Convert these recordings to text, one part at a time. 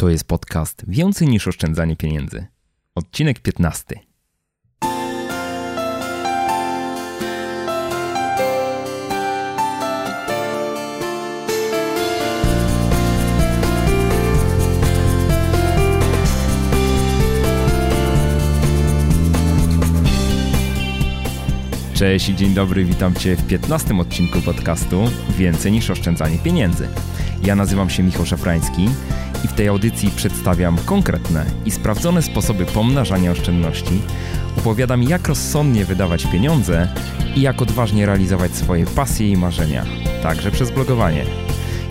To jest podcast Więcej niż oszczędzanie pieniędzy. Odcinek 15. Cześć i dzień dobry, witam Cię w 15 odcinku podcastu Więcej niż oszczędzanie pieniędzy. Ja nazywam się Michał Szafrański i w tej audycji przedstawiam konkretne i sprawdzone sposoby pomnażania oszczędności, opowiadam jak rozsądnie wydawać pieniądze i jak odważnie realizować swoje pasje i marzenia, także przez blogowanie.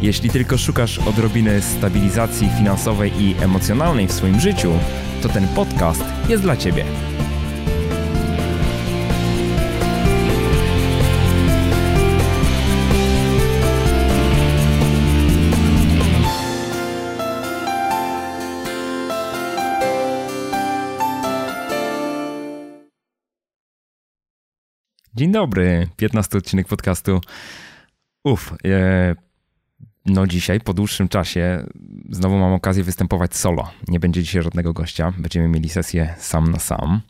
Jeśli tylko szukasz odrobiny stabilizacji finansowej i emocjonalnej w swoim życiu, to ten podcast jest dla Ciebie. Dzień dobry, 15 odcinek podcastu. Uf, e, no dzisiaj po dłuższym czasie znowu mam okazję występować solo. Nie będzie dzisiaj żadnego gościa, będziemy mieli sesję sam na sam.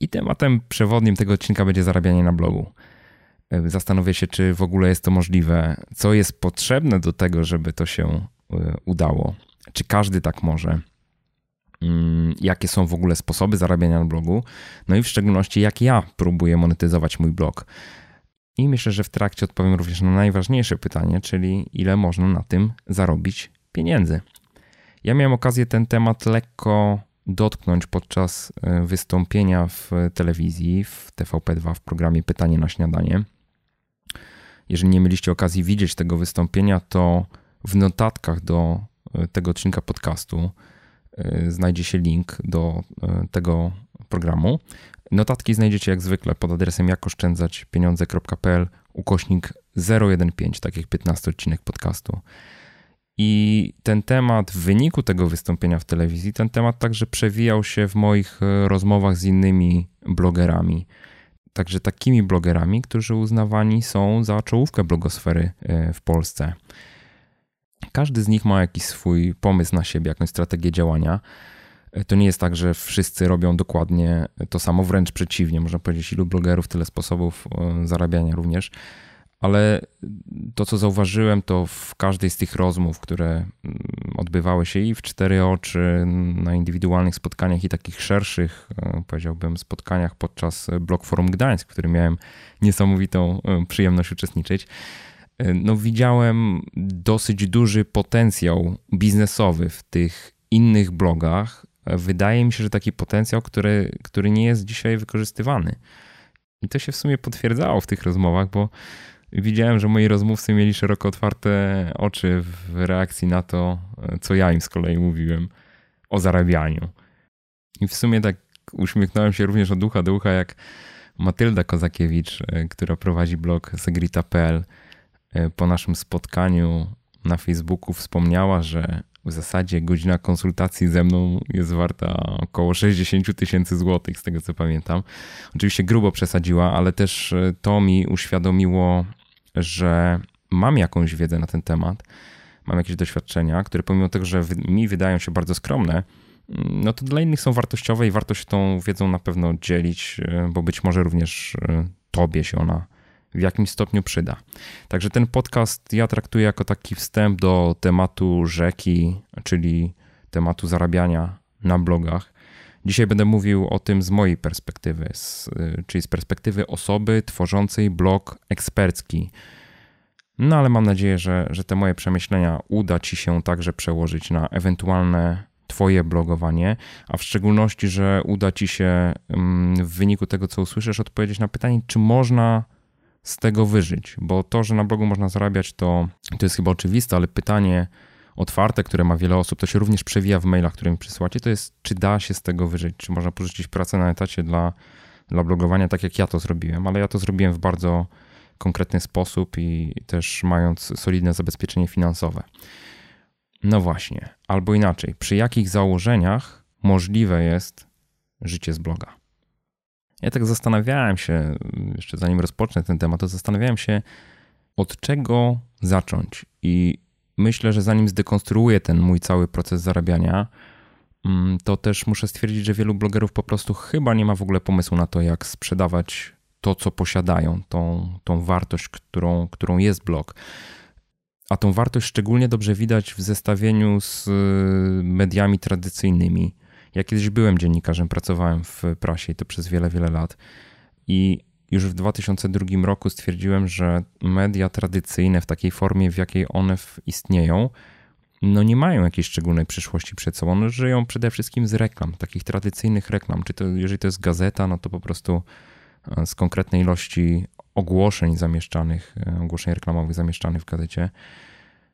I tematem przewodnim tego odcinka będzie zarabianie na blogu. E, zastanowię się, czy w ogóle jest to możliwe, co jest potrzebne do tego, żeby to się e, udało. Czy każdy tak może? Mm, jakie są w ogóle sposoby zarabiania na blogu, no i w szczególności jak ja próbuję monetyzować mój blog. I myślę, że w trakcie odpowiem również na najważniejsze pytanie, czyli ile można na tym zarobić pieniędzy. Ja miałem okazję ten temat lekko dotknąć podczas e, wystąpienia w telewizji, w TVP2 w programie Pytanie na śniadanie. Jeżeli nie mieliście okazji widzieć tego wystąpienia, to w notatkach do e, tego odcinka podcastu znajdzie się link do y, tego programu. Notatki znajdziecie jak zwykle pod adresem jakoszczędzaćpieniądze.pl ukośnik 015, tak jak 15 odcinek podcastu. I ten temat w wyniku tego wystąpienia w telewizji, ten temat także przewijał się w moich y, rozmowach z innymi blogerami. Także takimi blogerami, którzy uznawani są za czołówkę blogosfery w Polsce. Każdy z nich ma jakiś swój pomysł na siebie, jakąś strategię działania. To nie jest tak, że wszyscy robią dokładnie to samo, wręcz przeciwnie. Można powiedzieć, ilu blogerów, tyle sposobów e, zarabiania również. Ale to, co zauważyłem, to w każdej z tych rozmów, które mm, odbywały się i w cztery oczy, na indywidualnych spotkaniach i takich szerszych, e, powiedziałbym, spotkaniach podczas Blog Forum Gdańsk, w którym miałem niesamowitą e, przyjemność uczestniczyć, no widziałem dosyć duży potencjał biznesowy w tych innych blogach. Wydaje mi się, że taki potencjał, który, który nie jest dzisiaj wykorzystywany. I to się w sumie potwierdzało w tych rozmowach, bo widziałem, że moi rozmówcy mieli szeroko otwarte oczy w reakcji na to, co ja im z kolei mówiłem o zarabianiu. I w sumie tak uśmiechnąłem się również od ducha do ucha, jak Matylda Kozakiewicz, która prowadzi blog Segrita.pl po naszym spotkaniu na Facebooku wspomniała, że w zasadzie godzina konsultacji ze mną jest warta około 60 tysięcy złotych, z tego co pamiętam. Oczywiście grubo przesadziła, ale też e, to mi uświadomiło, że mam jakąś wiedzę na ten temat, mam jakieś doświadczenia, które pomimo tego, że mi wydają się bardzo skromne, mm, no to dla innych są wartościowe i warto się tą wiedzą na pewno dzielić, e, bo być może również tobie się ona w jakimś stopniu przyda. Także ten podcast ja traktuję jako taki wstęp do tematu rzeki, czyli tematu zarabiania na blogach. Dzisiaj będę mówił o tym z mojej perspektywy, z, czyli z perspektywy osoby tworzącej blog ekspercki. No ale mam nadzieję, że, że te moje przemyślenia uda Ci się także przełożyć na ewentualne Twoje blogowanie, a w szczególności, że uda Ci się mm, w wyniku tego, co usłyszysz, odpowiedzieć na pytanie, czy można z tego wyżyć, bo to, że na blogu można zarabiać, to, to jest chyba oczywiste, ale pytanie otwarte, które ma wiele osób, to się również przewija w mailach, które mi przysyłacie, to jest, czy da się z tego wyżyć, czy można porzucić pracę na etacie dla, dla blogowania, tak jak ja to zrobiłem, ale ja to zrobiłem w bardzo konkretny sposób i też mając solidne zabezpieczenie finansowe. No właśnie, albo inaczej, przy jakich założeniach możliwe jest życie z bloga? Ja tak zastanawiałem się, jeszcze zanim rozpocznę ten temat, to zastanawiałem się, od czego zacząć. I myślę, że zanim zdekonstruuję ten mój cały proces zarabiania, mm, to też muszę stwierdzić, że wielu blogerów po prostu chyba nie ma w ogóle pomysłu na to, jak sprzedawać to, co posiadają, tą, tą wartość, którą, którą jest blog. A tą wartość szczególnie dobrze widać w zestawieniu z y, mediami tradycyjnymi. Ja kiedyś byłem dziennikarzem, pracowałem w prasie i to przez wiele, wiele lat. I już w 2002 roku stwierdziłem, że media tradycyjne w takiej formie, w jakiej one istnieją, no nie mają jakiejś szczególnej przyszłości przed sobą. One żyją przede wszystkim z reklam, takich tradycyjnych reklam. Czy to, jeżeli to jest gazeta, no to po prostu e, z konkretnej ilości ogłoszeń zamieszczanych, e, ogłoszeń reklamowych zamieszczanych w gazecie.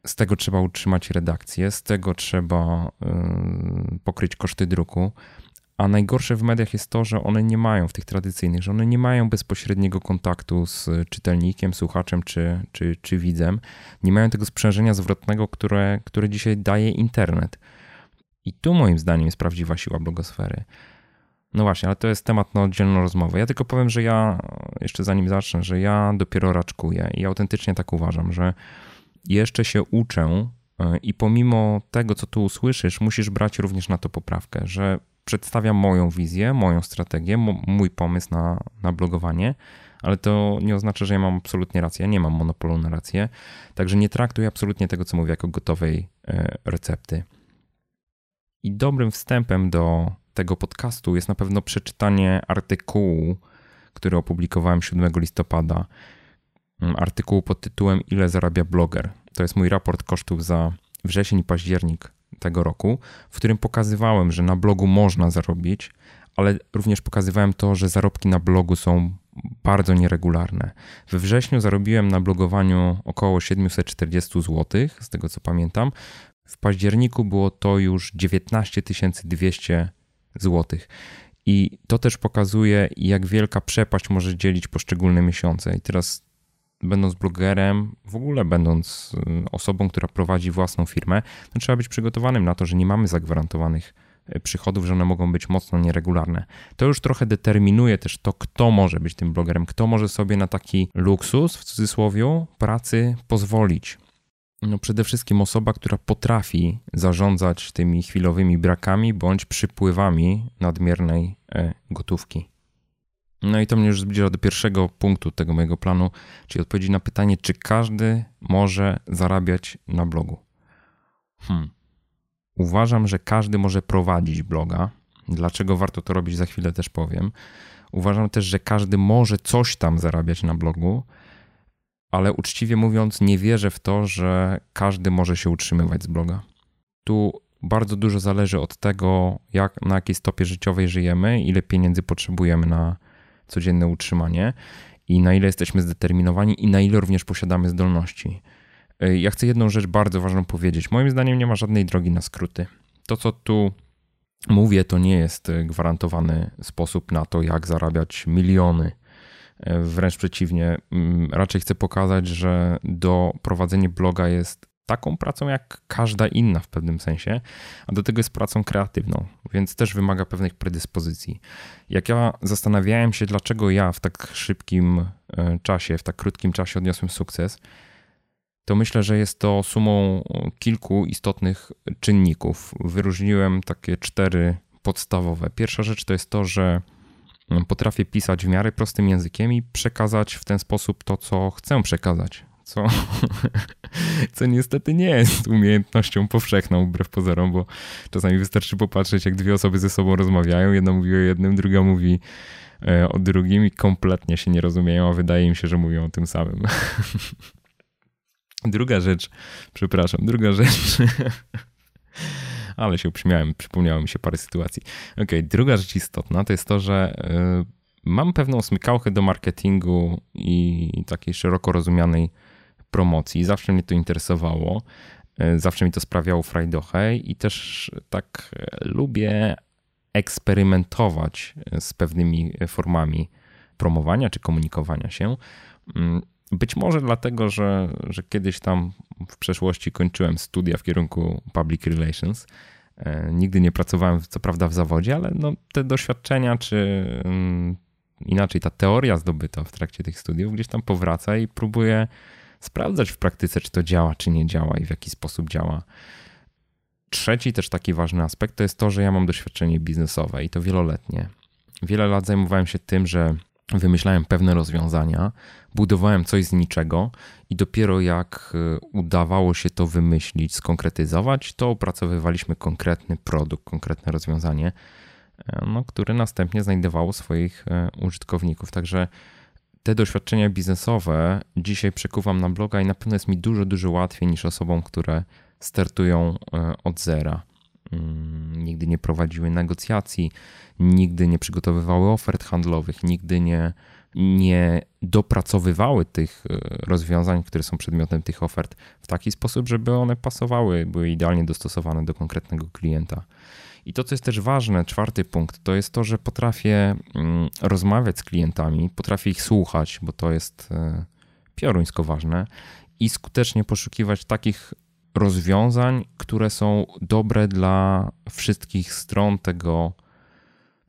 Z tego trzeba utrzymać redakcję, z tego trzeba e, pokryć koszty druku. A najgorsze w mediach jest to, że one nie mają w tych tradycyjnych, że one nie mają bezpośredniego kontaktu z czytelnikiem, słuchaczem czy, czy, czy widzem. Nie mają tego sprzężenia zwrotnego, które, które dzisiaj daje internet. I tu moim zdaniem jest prawdziwa siła blogosfery. No właśnie, ale to jest temat na oddzielną rozmowę. Ja tylko powiem, że ja, jeszcze zanim zacznę, że ja dopiero raczkuję i autentycznie tak uważam, że jeszcze się uczę e, i pomimo tego, co tu usłyszysz, musisz brać również na to poprawkę, że przedstawiam moją wizję, moją strategię, mój pomysł na, na blogowanie, ale to nie oznacza, że ja mam absolutnie rację. Ja nie mam monopolu na rację, także nie traktuję absolutnie tego, co mówię, jako gotowej e, recepty. I dobrym wstępem do tego podcastu jest na pewno przeczytanie artykułu, który opublikowałem 7 listopada. Mm, artykułu pod tytułem Ile zarabia bloger? To jest mój raport kosztów za wrzesień i październik tego roku, w którym pokazywałem, że na blogu można zarobić, ale również pokazywałem to, że zarobki na blogu są bardzo nieregularne. We wrześniu zarobiłem na blogowaniu około 740 zł, z tego co pamiętam. W październiku było to już 19 200 zł. I to też pokazuje, jak wielka przepaść może dzielić poszczególne miesiące. I teraz będąc blogerem, w ogóle będąc y, osobą, która prowadzi własną firmę, to trzeba być przygotowanym na to, że nie mamy zagwarantowanych y, przychodów, że one mogą być mocno nieregularne. To już trochę determinuje też to, kto może być tym blogerem, kto może sobie na taki luksus, w cudzysłowie, pracy pozwolić. No przede wszystkim osoba, która potrafi zarządzać tymi chwilowymi brakami bądź przypływami nadmiernej e, gotówki. No i to mnie już zbliża do pierwszego punktu tego mojego planu, czyli odpowiedzi na pytanie, czy każdy może zarabiać na blogu. Hmm. Uważam, że każdy może prowadzić bloga. Dlaczego warto to robić, za chwilę też powiem. Uważam też, że każdy może coś tam zarabiać na blogu, ale uczciwie mówiąc, nie wierzę w to, że każdy może się utrzymywać z bloga. Tu bardzo dużo zależy od tego, jak, na jakiej stopie życiowej żyjemy, ile pieniędzy potrzebujemy na, codzienne utrzymanie i na ile jesteśmy zdeterminowani i na ile również posiadamy zdolności. E, ja chcę jedną rzecz bardzo ważną powiedzieć. Moim zdaniem nie ma żadnej drogi na skróty. To, co tu mówię, to nie jest e, gwarantowany sposób na to, jak zarabiać miliony. E, wręcz przeciwnie, mm, raczej chcę pokazać, że do prowadzenia bloga jest taką pracą jak każda inna w pewnym sensie, a do tego jest pracą kreatywną, więc też wymaga pewnych predyspozycji. Jak ja zastanawiałem się, dlaczego ja w tak szybkim e, czasie, w tak krótkim czasie odniosłem sukces, to myślę, że jest to sumą kilku istotnych czynników. Wyróżniłem takie cztery podstawowe. Pierwsza rzecz to jest to, że potrafię pisać w miarę prostym językiem i przekazać w ten sposób to, co chcę przekazać co, co niestety nie jest umiejętnością powszechną wbrew pozorom, bo czasami wystarczy popatrzeć, jak dwie osoby ze sobą rozmawiają, jedna mówi o jednym, druga mówi e, o drugim i kompletnie się nie rozumieją, a wydaje im się, że mówią o tym samym. druga rzecz, przepraszam, druga rzecz, ale się uśmiałem, przypomniało mi się parę sytuacji. Okej, okay, druga rzecz istotna to jest to, że e, mam pewną smykałkę do marketingu i takiej szeroko rozumianej promocji. Zawsze mnie to interesowało. E, zawsze mi to sprawiało frajdochę i też tak e, lubię eksperymentować e, z pewnymi formami promowania czy komunikowania się. Mm, być może dlatego, że, że kiedyś tam w przeszłości kończyłem studia w kierunku public relations. Nigdy nie pracowałem, co prawda, w zawodzie, ale no, te doświadczenia, czy mm, inaczej ta teoria zdobyta w trakcie tych studiów gdzieś tam powraca i próbuję sprawdzać w praktyce, czy to działa, czy nie działa i w jaki sposób działa. Trzeci też taki ważny aspekt to jest to, że ja mam doświadczenie biznesowe i to wieloletnie. Wiele lat zajmowałem się tym, że wymyślałem pewne rozwiązania, budowałem coś z niczego i dopiero jak e, udawało się to wymyślić, skonkretyzować, to opracowywaliśmy konkretny produkt, konkretne rozwiązanie, e, no, które następnie znajdowało swoich e, użytkowników. Także te doświadczenia biznesowe dzisiaj przekuwam na bloga i na pewno jest mi dużo, dużo łatwiej niż osobom, które startują od zera. Mm, nigdy nie prowadziły negocjacji, nigdy nie przygotowywały ofert handlowych, nigdy nie, nie dopracowywały tych e, rozwiązań, które są przedmiotem tych ofert w taki sposób, żeby one pasowały, były idealnie dostosowane do konkretnego klienta. I to, co jest też ważne, czwarty punkt, to jest to, że potrafię mm, rozmawiać z klientami, potrafię ich słuchać, bo to jest e, pioruńsko ważne, i skutecznie poszukiwać takich rozwiązań, które są dobre dla wszystkich stron tego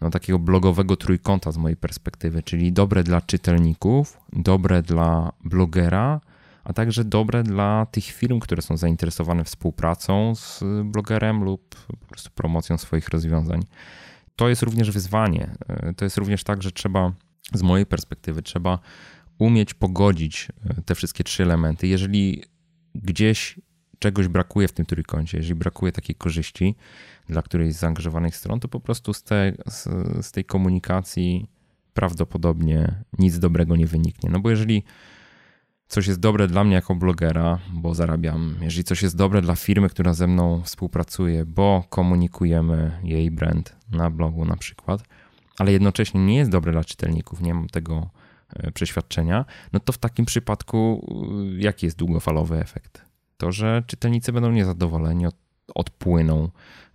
no, takiego blogowego trójkąta z mojej perspektywy, czyli dobre dla czytelników, dobre dla blogera, a także dobre dla tych firm, które są zainteresowane współpracą z blogerem lub po prostu promocją swoich rozwiązań. To jest również wyzwanie. To jest również tak, że trzeba, z mojej perspektywy, trzeba umieć pogodzić te wszystkie trzy elementy. Jeżeli gdzieś czegoś brakuje w tym trójkącie, jeżeli brakuje takiej korzyści dla którejś z zaangażowanych stron, to po prostu z, te, z, z tej komunikacji prawdopodobnie nic dobrego nie wyniknie. No bo jeżeli coś jest dobre dla mnie jako blogera, bo zarabiam, jeżeli coś jest dobre dla firmy, która ze mną współpracuje, bo komunikujemy jej brand na blogu na przykład, ale jednocześnie nie jest dobre dla czytelników, nie mam tego e, przeświadczenia, no to w takim przypadku e, jaki jest długofalowy efekt? to, że czytelnicy będą niezadowoleni, odpłyną,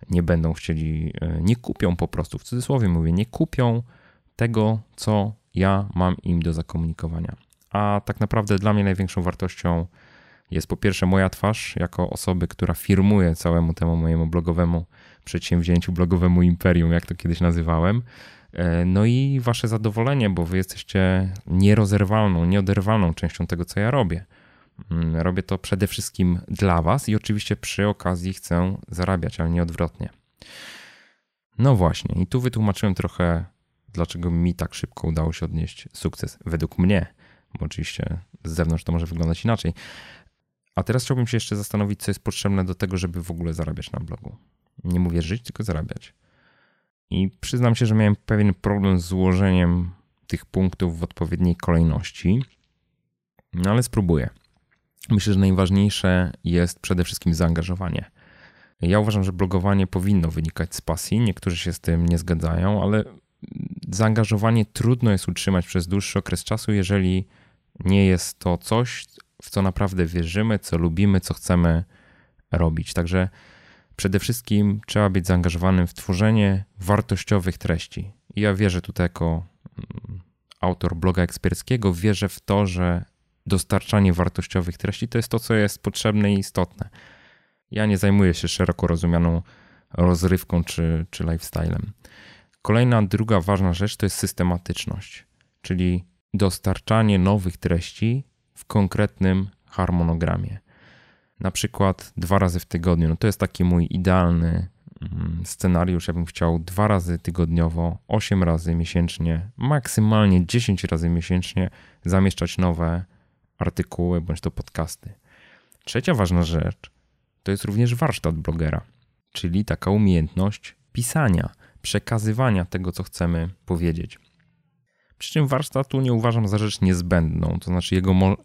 nie będą chcieli, e, nie kupią po prostu, w cudzysłowie mówię, nie kupią tego, co ja mam im do zakomunikowania. A tak naprawdę dla mnie największą wartością jest po pierwsze moja twarz, jako osoby, która firmuje całemu temu mojemu blogowemu przedsięwzięciu, blogowemu imperium, jak to kiedyś nazywałem. E, no i wasze zadowolenie, bo wy jesteście nierozerwalną, nieoderwalną częścią tego, co ja robię. Mm, robię to przede wszystkim dla Was i oczywiście przy okazji chcę zarabiać, ale nie odwrotnie. No właśnie, i tu wytłumaczyłem trochę, dlaczego mi tak szybko udało się odnieść sukces. Według mnie, bo oczywiście z zewnątrz to może wyglądać inaczej. A teraz chciałbym się jeszcze zastanowić, co jest potrzebne do tego, żeby w ogóle zarabiać na blogu. Nie mówię żyć, tylko zarabiać. I przyznam się, że miałem pewien problem z złożeniem tych punktów w odpowiedniej kolejności, no ale spróbuję. Myślę, że najważniejsze jest przede wszystkim zaangażowanie. Ja uważam, że blogowanie powinno wynikać z pasji. Niektórzy się z tym nie zgadzają, ale zaangażowanie trudno jest utrzymać przez dłuższy okres czasu, jeżeli nie jest to coś, w co naprawdę wierzymy, co lubimy, co chcemy robić. Także przede wszystkim trzeba być zaangażowanym w tworzenie wartościowych treści. I ja wierzę tutaj jako mm, autor bloga eksperckiego, wierzę w to, że dostarczanie wartościowych treści to jest to, co jest potrzebne i istotne. Ja nie zajmuję się szeroko rozumianą rozrywką czy, czy lifestylem. Kolejna, druga ważna rzecz to jest systematyczność, czyli dostarczanie nowych treści w konkretnym harmonogramie. Na przykład dwa razy w tygodniu. No to jest taki mój idealny mm, scenariusz. Ja bym chciał dwa razy tygodniowo, osiem razy miesięcznie, maksymalnie 10 razy miesięcznie zamieszczać nowe artykuły bądź to podcasty. Trzecia ważna rzecz to jest również warsztat blogera, czyli taka umiejętność pisania, przekazywania tego, co chcemy powiedzieć. Przy czym warsztatu nie uważam za rzecz niezbędną, to znaczy jego, mo-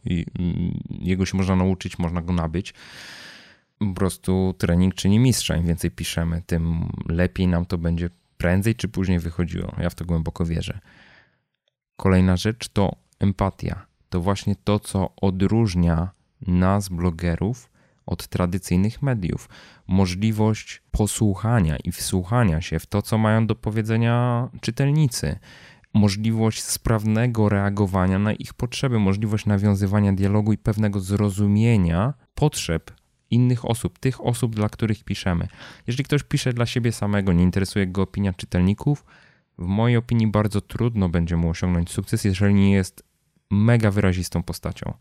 jego się można nauczyć, można go nabyć. Po prostu trening czyni mistrza. Im więcej piszemy, tym lepiej nam to będzie prędzej czy później wychodziło. Ja w to głęboko wierzę. Kolejna rzecz to empatia to właśnie to, co odróżnia nas, blogerów, od tradycyjnych mediów. Możliwość posłuchania i wsłuchania się w to, co mają do powiedzenia czytelnicy. Możliwość sprawnego reagowania na ich potrzeby, możliwość nawiązywania dialogu i pewnego zrozumienia potrzeb innych osób, tych osób, dla których piszemy. Jeżeli ktoś pisze dla siebie samego, nie interesuje go opinia czytelników, w mojej opinii bardzo trudno będzie mu osiągnąć sukces, jeżeli nie jest mega wyrazistą postacią.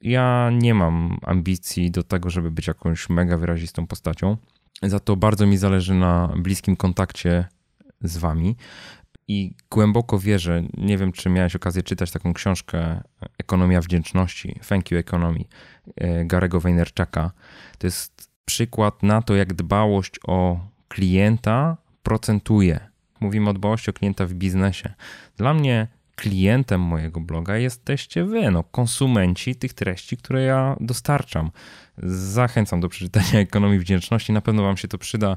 Ja nie mam ambicji do tego, żeby być jakąś mega wyrazistą postacią. Za to bardzo mi zależy na bliskim kontakcie z wami. I głęboko wierzę, nie wiem, czy miałeś okazję czytać taką książkę Ekonomia Wdzięczności, Thank You Economy, e, Garego Vaynerchuka. To jest przykład na to, jak dbałość o klienta procentuje. Mówimy o dbałości o klienta w biznesie. Dla mnie klientem mojego bloga jesteście wy, no, konsumenci tych treści, które ja dostarczam. Zachęcam do przeczytania ekonomii wdzięczności, na pewno Wam się to przyda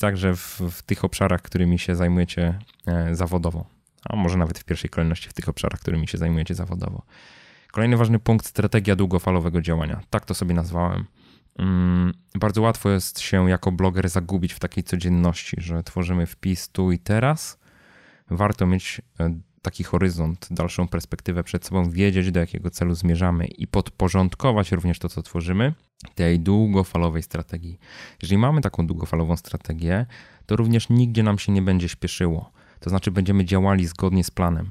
także w, w tych obszarach, którymi się zajmujecie e, zawodowo, a może nawet w pierwszej kolejności w tych obszarach, którymi się zajmujecie zawodowo. Kolejny ważny punkt strategia długofalowego działania. Tak to sobie nazwałem. Mm, bardzo łatwo jest się jako bloger zagubić w takiej codzienności, że tworzymy wpis tu i teraz. Warto mieć e, taki horyzont, dalszą perspektywę przed sobą, wiedzieć do jakiego celu zmierzamy i podporządkować również to, co tworzymy, tej długofalowej strategii. Jeżeli mamy taką długofalową strategię, to również nigdzie nam się nie będzie śpieszyło. To znaczy, będziemy działali zgodnie z planem.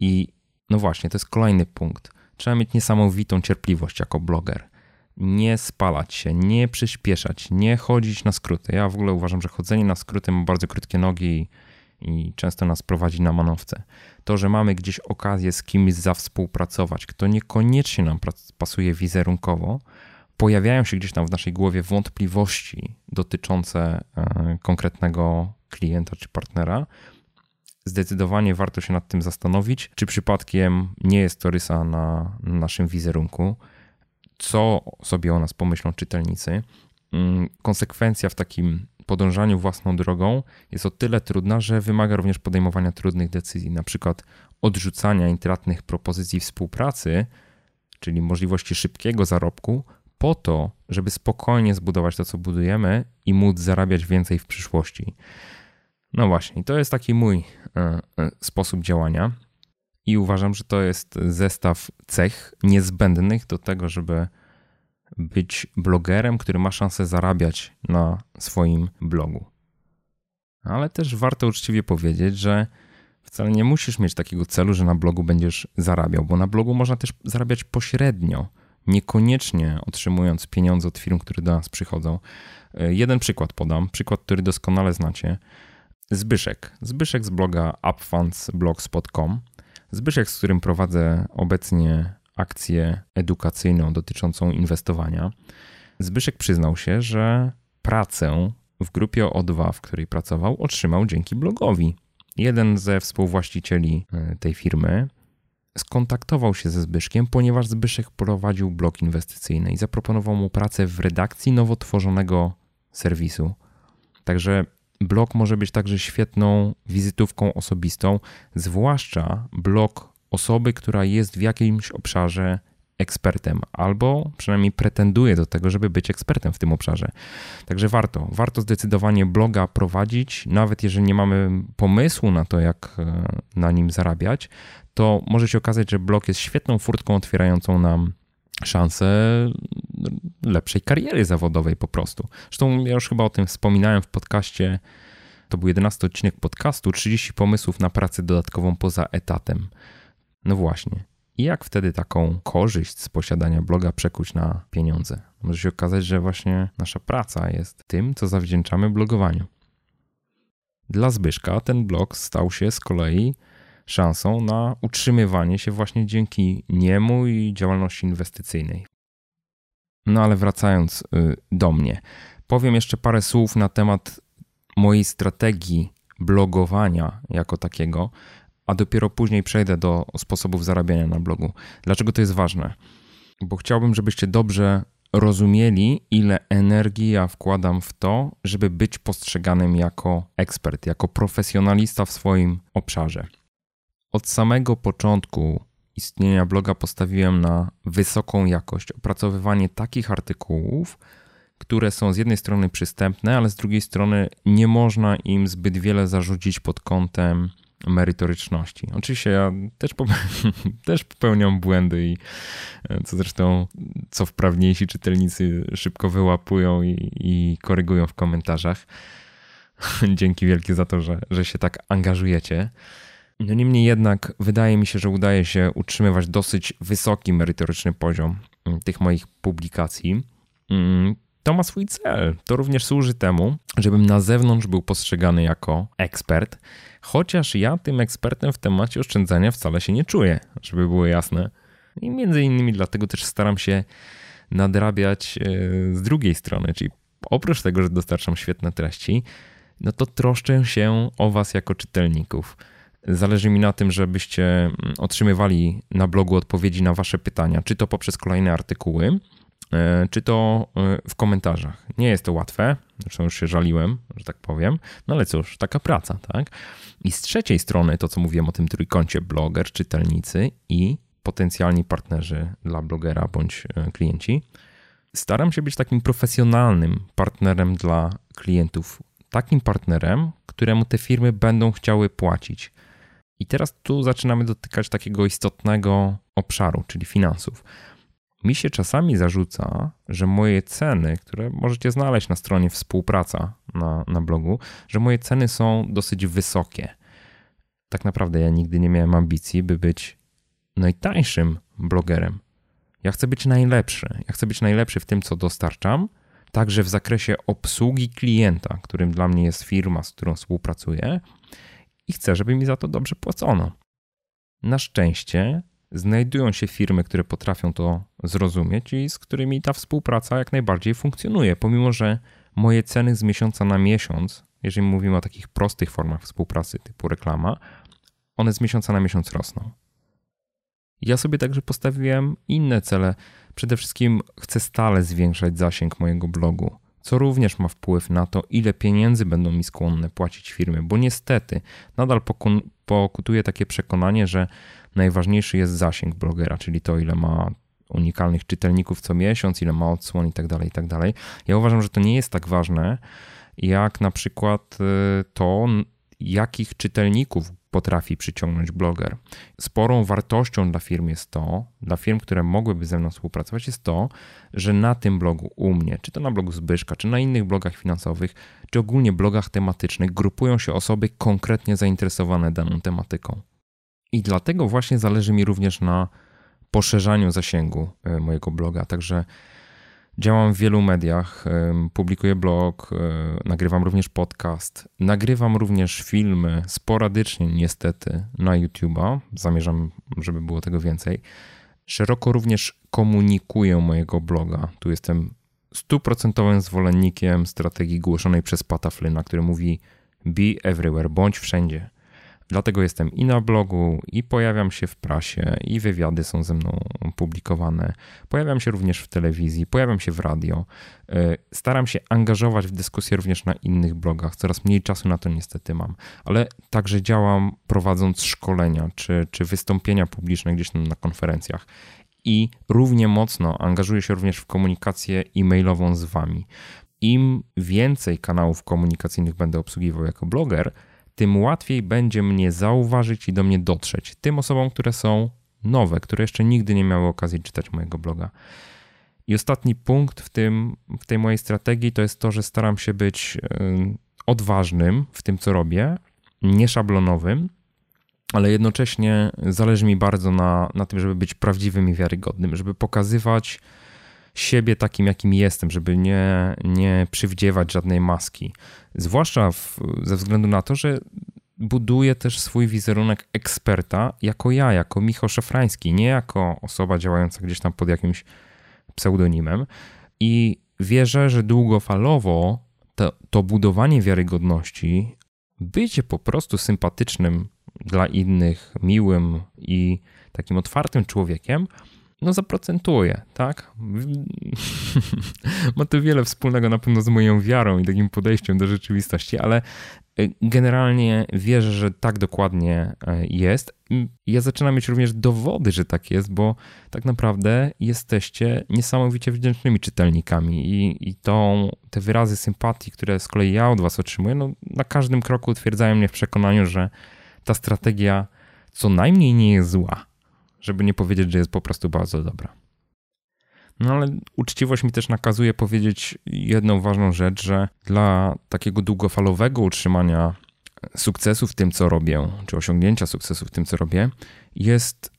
I no właśnie, to jest kolejny punkt. Trzeba mieć niesamowitą cierpliwość jako bloger. Nie spalać się, nie przyspieszać, nie chodzić na skróty. Ja w ogóle uważam, że chodzenie na skróty ma bardzo krótkie nogi i często nas prowadzi na manowce. To, że mamy gdzieś okazję z kimś zawspółpracować, kto niekoniecznie nam pasuje wizerunkowo, pojawiają się gdzieś tam w naszej głowie wątpliwości dotyczące e, konkretnego klienta czy partnera, zdecydowanie warto się nad tym zastanowić, czy przypadkiem nie jest to rysa na naszym wizerunku, co sobie o nas pomyślą czytelnicy. Mm, konsekwencja w takim podążaniu własną drogą jest o tyle trudna, że wymaga również podejmowania trudnych decyzji, na przykład odrzucania intratnych propozycji współpracy, czyli możliwości szybkiego zarobku, po to, żeby spokojnie zbudować to, co budujemy i móc zarabiać więcej w przyszłości. No właśnie, to jest taki mój e, e, sposób działania i uważam, że to jest zestaw cech niezbędnych do tego, żeby być blogerem, który ma szansę zarabiać na swoim blogu. Ale też warto uczciwie powiedzieć, że wcale nie musisz mieć takiego celu, że na blogu będziesz zarabiał, bo na blogu można też zarabiać pośrednio, niekoniecznie otrzymując pieniądze od firm, które do nas przychodzą. E, jeden przykład podam, przykład, który doskonale znacie. Zbyszek. Zbyszek z bloga upfundsblogspot.com. Zbyszek, z którym prowadzę obecnie akcję edukacyjną dotyczącą inwestowania, Zbyszek przyznał się, że pracę w grupie O2, w której pracował, otrzymał dzięki blogowi. Jeden ze współwłaścicieli e, tej firmy skontaktował się ze Zbyszkiem, ponieważ Zbyszek prowadził blog inwestycyjny i zaproponował mu pracę w redakcji nowo tworzonego serwisu. Także blog może być także świetną wizytówką osobistą, zwłaszcza blog osoby, która jest w jakimś obszarze ekspertem, albo przynajmniej pretenduje do tego, żeby być ekspertem w tym obszarze. Także warto, warto zdecydowanie bloga prowadzić, nawet jeżeli nie mamy pomysłu na to, jak e, na nim zarabiać, to może się okazać, że blog jest świetną furtką otwierającą nam szansę lepszej kariery zawodowej po prostu. Zresztą ja już chyba o tym wspominałem w podcaście, to był 11 odcinek podcastu, 30 pomysłów na pracę dodatkową poza etatem. No właśnie. I jak wtedy taką korzyść z posiadania bloga przekuć na pieniądze? Może się okazać, że właśnie nasza praca jest tym, co zawdzięczamy blogowaniu. Dla Zbyszka ten blog stał się z kolei szansą na utrzymywanie się właśnie dzięki niemu i działalności inwestycyjnej. No ale wracając y, do mnie, powiem jeszcze parę słów na temat mojej strategii blogowania jako takiego, a dopiero później przejdę do sposobów zarabiania na blogu. Dlaczego to jest ważne? Bo chciałbym, żebyście dobrze rozumieli, ile energii ja wkładam w to, żeby być postrzeganym jako ekspert, jako profesjonalista w swoim obszarze. Od samego początku istnienia bloga postawiłem na wysoką jakość, opracowywanie takich artykułów, które są z jednej strony przystępne, ale z drugiej strony nie można im zbyt wiele zarzucić pod kątem merytoryczności. Oczywiście ja też, też popełniam błędy i e, co zresztą co wprawniejsi czytelnicy szybko wyłapują i, i korygują w komentarzach. Dzięki wielkie za to, że, że się tak angażujecie. No niemniej jednak wydaje mi się, że udaje się utrzymywać dosyć wysoki merytoryczny poziom mm, tych moich publikacji. Mm, to ma swój cel. To również służy temu, żebym na zewnątrz był postrzegany jako ekspert, chociaż ja tym ekspertem w temacie oszczędzania wcale się nie czuję, żeby było jasne. I między innymi dlatego też staram się nadrabiać e, z drugiej strony, czyli oprócz tego, że dostarczam świetne treści, no to troszczę się o Was jako czytelników. Zależy mi na tym, żebyście mm, otrzymywali na blogu odpowiedzi na Wasze pytania, czy to poprzez kolejne artykuły, e, czy to e, w komentarzach. Nie jest to łatwe, zresztą już się żaliłem, że tak powiem, no ale cóż, taka praca, tak? I z trzeciej strony to, co mówiłem o tym trójkącie bloger, czytelnicy i potencjalni partnerzy dla blogera bądź e, klienci, staram się być takim profesjonalnym partnerem dla klientów, takim partnerem, któremu te firmy będą chciały płacić. I teraz tu zaczynamy dotykać takiego istotnego obszaru, czyli finansów. Mi się czasami zarzuca, że moje ceny, które możecie znaleźć na stronie współpraca na, na blogu, że moje ceny są dosyć wysokie. Tak naprawdę ja nigdy nie miałem ambicji, by być najtańszym blogerem. Ja chcę być najlepszy. Ja chcę być najlepszy w tym, co dostarczam, także w zakresie obsługi klienta, którym dla mnie jest firma, z którą współpracuję, i chcę, żeby mi za to dobrze płacono. Na szczęście znajdują się firmy, które potrafią to zrozumieć i z którymi ta współpraca jak najbardziej funkcjonuje, pomimo że moje ceny z miesiąca na miesiąc, jeżeli mówimy o takich prostych formach współpracy typu reklama, one z miesiąca na miesiąc rosną. Ja sobie także postawiłem inne cele. Przede wszystkim chcę stale zwiększać zasięg mojego blogu, co również ma wpływ na to, ile pieniędzy będą mi skłonne płacić firmy, bo niestety nadal pokutuje takie przekonanie, że najważniejszy jest zasięg blogera, czyli to, ile ma unikalnych czytelników co miesiąc, ile ma odsłon i tak dalej, i tak dalej. Ja uważam, że to nie jest tak ważne, jak na przykład y, to, jakich czytelników potrafi przyciągnąć bloger. Sporą wartością dla firm jest to, dla firm, które mogłyby ze mną współpracować, jest to, że na tym blogu u mnie, czy to na blogu Zbyszka, czy na innych blogach finansowych, czy ogólnie blogach tematycznych, grupują się osoby konkretnie zainteresowane daną tematyką. I dlatego właśnie zależy mi również na poszerzaniu zasięgu e, mojego bloga. Także Działam w wielu mediach, publikuję blog, e, nagrywam również podcast, nagrywam również filmy sporadycznie, niestety, na YouTube'a. Zamierzam, żeby było tego więcej. Szeroko również komunikuję mojego bloga. Tu jestem stuprocentowym zwolennikiem strategii głoszonej przez Pata Flyna, który mówi be everywhere, bądź wszędzie. Dlatego jestem i na blogu, i pojawiam się w prasie, i wywiady są ze mną publikowane. Pojawiam się również w telewizji, pojawiam się w radio. E, staram się angażować w dyskusje również na innych blogach. Coraz mniej czasu na to niestety mam, ale także działam prowadząc szkolenia czy, czy wystąpienia publiczne gdzieś na konferencjach. I równie mocno angażuję się również w komunikację e-mailową z Wami. Im więcej kanałów komunikacyjnych będę obsługiwał jako bloger, tym łatwiej będzie mnie zauważyć i do mnie dotrzeć. Tym osobom, które są nowe, które jeszcze nigdy nie miały okazji czytać mojego bloga. I ostatni punkt w, tym, w tej mojej strategii to jest to, że staram się być odważnym w tym, co robię, nieszablonowym, ale jednocześnie zależy mi bardzo na, na tym, żeby być prawdziwym i wiarygodnym, żeby pokazywać siebie takim, jakim jestem, żeby nie, nie przywdziewać żadnej maski. Zwłaszcza w, ze względu na to, że buduję też swój wizerunek eksperta jako ja, jako Michał Szafrański, nie jako osoba działająca gdzieś tam pod jakimś pseudonimem. I wierzę, że długofalowo to, to budowanie wiarygodności, bycie po prostu sympatycznym dla innych, miłym i takim otwartym człowiekiem, no zaprocentuje, tak? Ma to wiele wspólnego na pewno z moją wiarą i takim podejściem do rzeczywistości, ale y, generalnie wierzę, że tak dokładnie y, jest. Ja zaczynam mieć również dowody, że tak jest, bo tak naprawdę jesteście niesamowicie wdzięcznymi czytelnikami i, i tą, te wyrazy sympatii, które z kolei ja od was otrzymuję, no, na każdym kroku utwierdzają mnie w przekonaniu, że ta strategia co najmniej nie jest zła żeby nie powiedzieć, że jest po prostu bardzo dobra. No ale uczciwość mi też nakazuje powiedzieć jedną ważną rzecz, że dla takiego długofalowego utrzymania sukcesu w tym, co robię, czy osiągnięcia sukcesu w tym, co robię, jest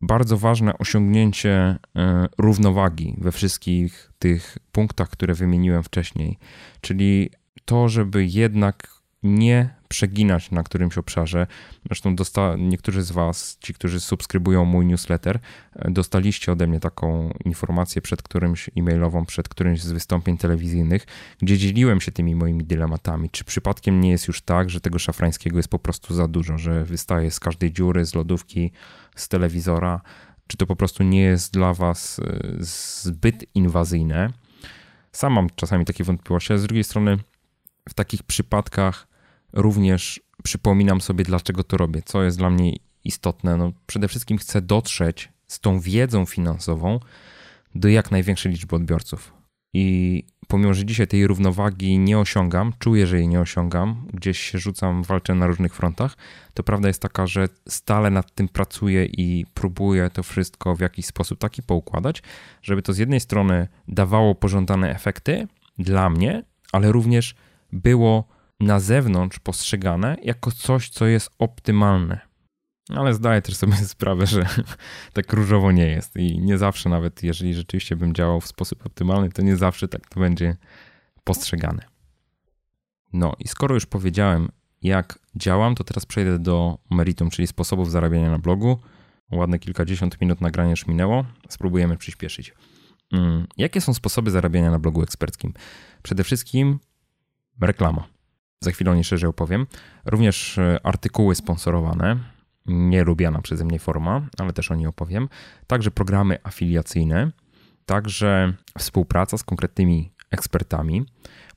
bardzo ważne osiągnięcie e, równowagi we wszystkich tych punktach, które wymieniłem wcześniej. Czyli to, żeby jednak nie przeginać na którymś obszarze. Zresztą dosta- niektórzy z Was, ci, którzy subskrybują mój newsletter, e, dostaliście ode mnie taką informację przed którymś e-mailową, przed którymś z wystąpień telewizyjnych, gdzie dzieliłem się tymi moimi dylematami. Czy przypadkiem nie jest już tak, że tego szafrańskiego jest po prostu za dużo, że wystaje z każdej dziury, z lodówki, z telewizora? Czy to po prostu nie jest dla Was e, zbyt inwazyjne? Sam mam czasami takie wątpliwości, ale z drugiej strony w takich przypadkach również przypominam sobie, dlaczego to robię, co jest dla mnie istotne. No, przede wszystkim chcę dotrzeć z tą wiedzą finansową do jak największej liczby odbiorców. I pomimo, że dzisiaj tej równowagi nie osiągam, czuję, że jej nie osiągam, gdzieś się rzucam, walczę na różnych frontach, to prawda jest taka, że stale nad tym pracuję i próbuję to wszystko w jakiś sposób taki poukładać, żeby to z jednej strony dawało pożądane efekty dla mnie, ale również było na zewnątrz postrzegane jako coś, co jest optymalne. Ale zdaję też sobie sprawę, że tak różowo nie jest i nie zawsze, nawet jeżeli rzeczywiście bym działał w sposób optymalny, to nie zawsze tak to będzie postrzegane. No i skoro już powiedziałem, jak działam, to teraz przejdę do meritum, czyli sposobów zarabiania na blogu. Ładne kilkadziesiąt minut nagrania już minęło. Spróbujemy przyspieszyć. Mm, jakie są sposoby zarabiania na blogu eksperckim? Przede wszystkim reklama. Za chwilę o niej szerzej opowiem. Również e, artykuły sponsorowane, nielubiana przeze mnie forma, ale też o niej opowiem. Także programy afiliacyjne, także współpraca z konkretnymi ekspertami,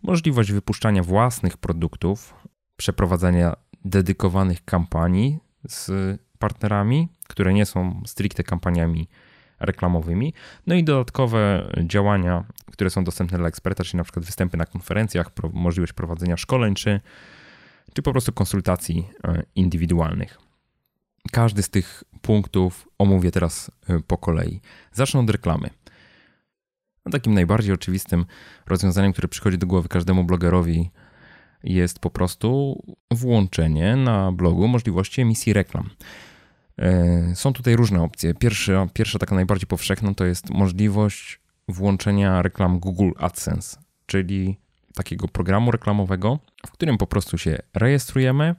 możliwość wypuszczania własnych produktów, przeprowadzania dedykowanych kampanii z partnerami, które nie są stricte kampaniami reklamowymi. No i dodatkowe działania, które są dostępne dla eksperta, czyli na przykład występy na konferencjach, możliwość prowadzenia szkoleń, czy, czy po prostu konsultacji e, indywidualnych. Każdy z tych punktów omówię teraz e, po kolei. Zacznę od reklamy. No, takim najbardziej oczywistym rozwiązaniem, które przychodzi do głowy każdemu blogerowi, jest po prostu włączenie na blogu możliwości emisji reklam. E, są tutaj różne opcje. Pierwsza, pierwsza taka najbardziej powszechna to jest możliwość włączenia reklam Google AdSense, czyli takiego programu reklamowego, w którym po prostu się rejestrujemy,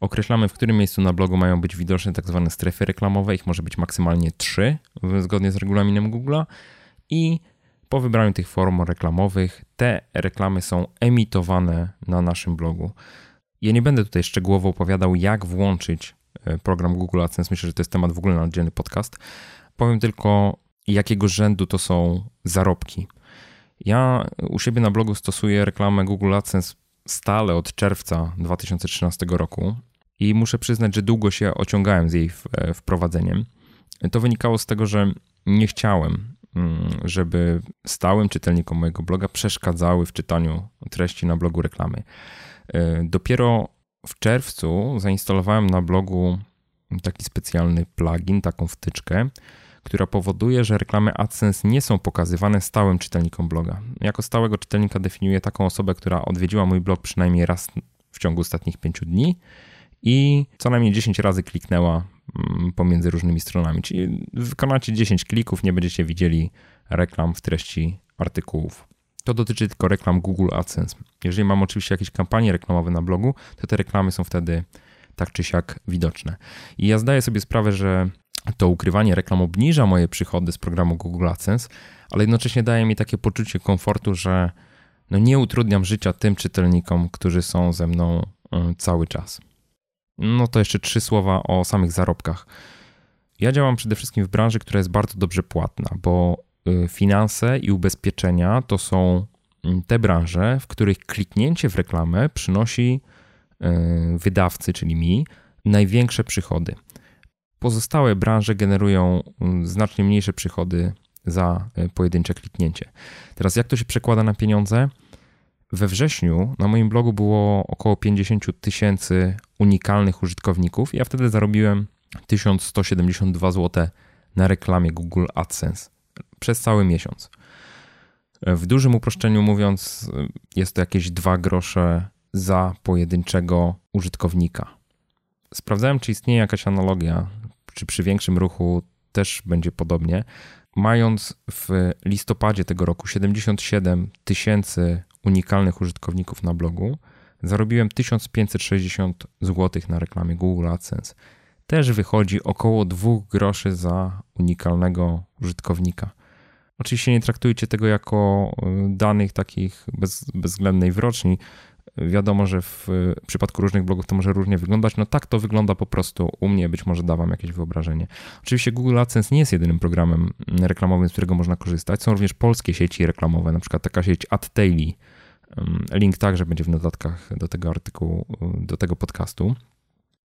określamy, w którym miejscu na blogu mają być widoczne tak zwane strefy reklamowe, ich może być maksymalnie trzy, zgodnie z regulaminem Google'a i po wybraniu tych form reklamowych te reklamy są emitowane na naszym blogu. Ja nie będę tutaj szczegółowo opowiadał, jak włączyć program Google AdSense. Myślę, że to jest temat w ogóle na oddzielny podcast. Powiem tylko, jakiego rzędu to są zarobki. Ja u siebie na blogu stosuję reklamę Google AdSense stale od czerwca 2013 roku i muszę przyznać, że długo się ociągałem z jej e, wprowadzeniem. To wynikało z tego, że nie chciałem, mm, żeby stałym czytelnikom mojego bloga przeszkadzały w czytaniu treści na blogu reklamy. E, dopiero w czerwcu zainstalowałem na blogu taki specjalny plugin, taką wtyczkę, która powoduje, że reklamy AdSense nie są pokazywane stałym czytelnikom bloga. Jako stałego czytelnika definiuję taką osobę, która odwiedziła mój blog przynajmniej raz w ciągu ostatnich pięciu dni i co najmniej 10 razy kliknęła mm, pomiędzy różnymi stronami. Czyli wykonacie 10 klików, nie będziecie widzieli reklam w treści artykułów. To dotyczy tylko reklam Google AdSense. Jeżeli mam oczywiście jakieś kampanie reklamowe na blogu, to te reklamy są wtedy tak czy siak widoczne. I ja zdaję sobie sprawę, że to ukrywanie reklam obniża moje przychody z programu Google AdSense, ale jednocześnie daje mi takie poczucie komfortu, że no nie utrudniam życia tym czytelnikom, którzy są ze mną y, cały czas. No to jeszcze trzy słowa o samych zarobkach. Ja działam przede wszystkim w branży, która jest bardzo dobrze płatna, bo finanse i ubezpieczenia to są mm, te branże, w których kliknięcie w reklamę przynosi y, wydawcy, czyli mi, największe przychody. Pozostałe branże generują mm, znacznie mniejsze przychody za y, pojedyncze kliknięcie. Teraz, jak to się przekłada na pieniądze? We wrześniu na moim blogu było około 50 tysięcy unikalnych użytkowników. Ja wtedy zarobiłem 1172 zł na reklamie Google AdSense przez cały miesiąc. W dużym uproszczeniu mówiąc, jest to jakieś 2 grosze za pojedynczego użytkownika. Sprawdzałem, czy istnieje jakaś analogia, czy przy większym ruchu też będzie podobnie. Mając w listopadzie tego roku 77 tysięcy unikalnych użytkowników na blogu, zarobiłem 1560 zł na reklamie Google AdSense. Też wychodzi około 2 groszy za unikalnego użytkownika. Oczywiście nie traktujcie tego jako y, danych takich bez, bezwzględnej wroczni. Wiadomo, że w przypadku różnych blogów to może różnie wyglądać. No tak to wygląda po prostu u mnie, być może da wam jakieś wyobrażenie. Oczywiście Google AdSense nie jest jedynym programem reklamowym, z którego można korzystać. Są również polskie sieci reklamowe, na przykład taka sieć AdTaily. Link także będzie w notatkach do tego artykułu, do tego podcastu.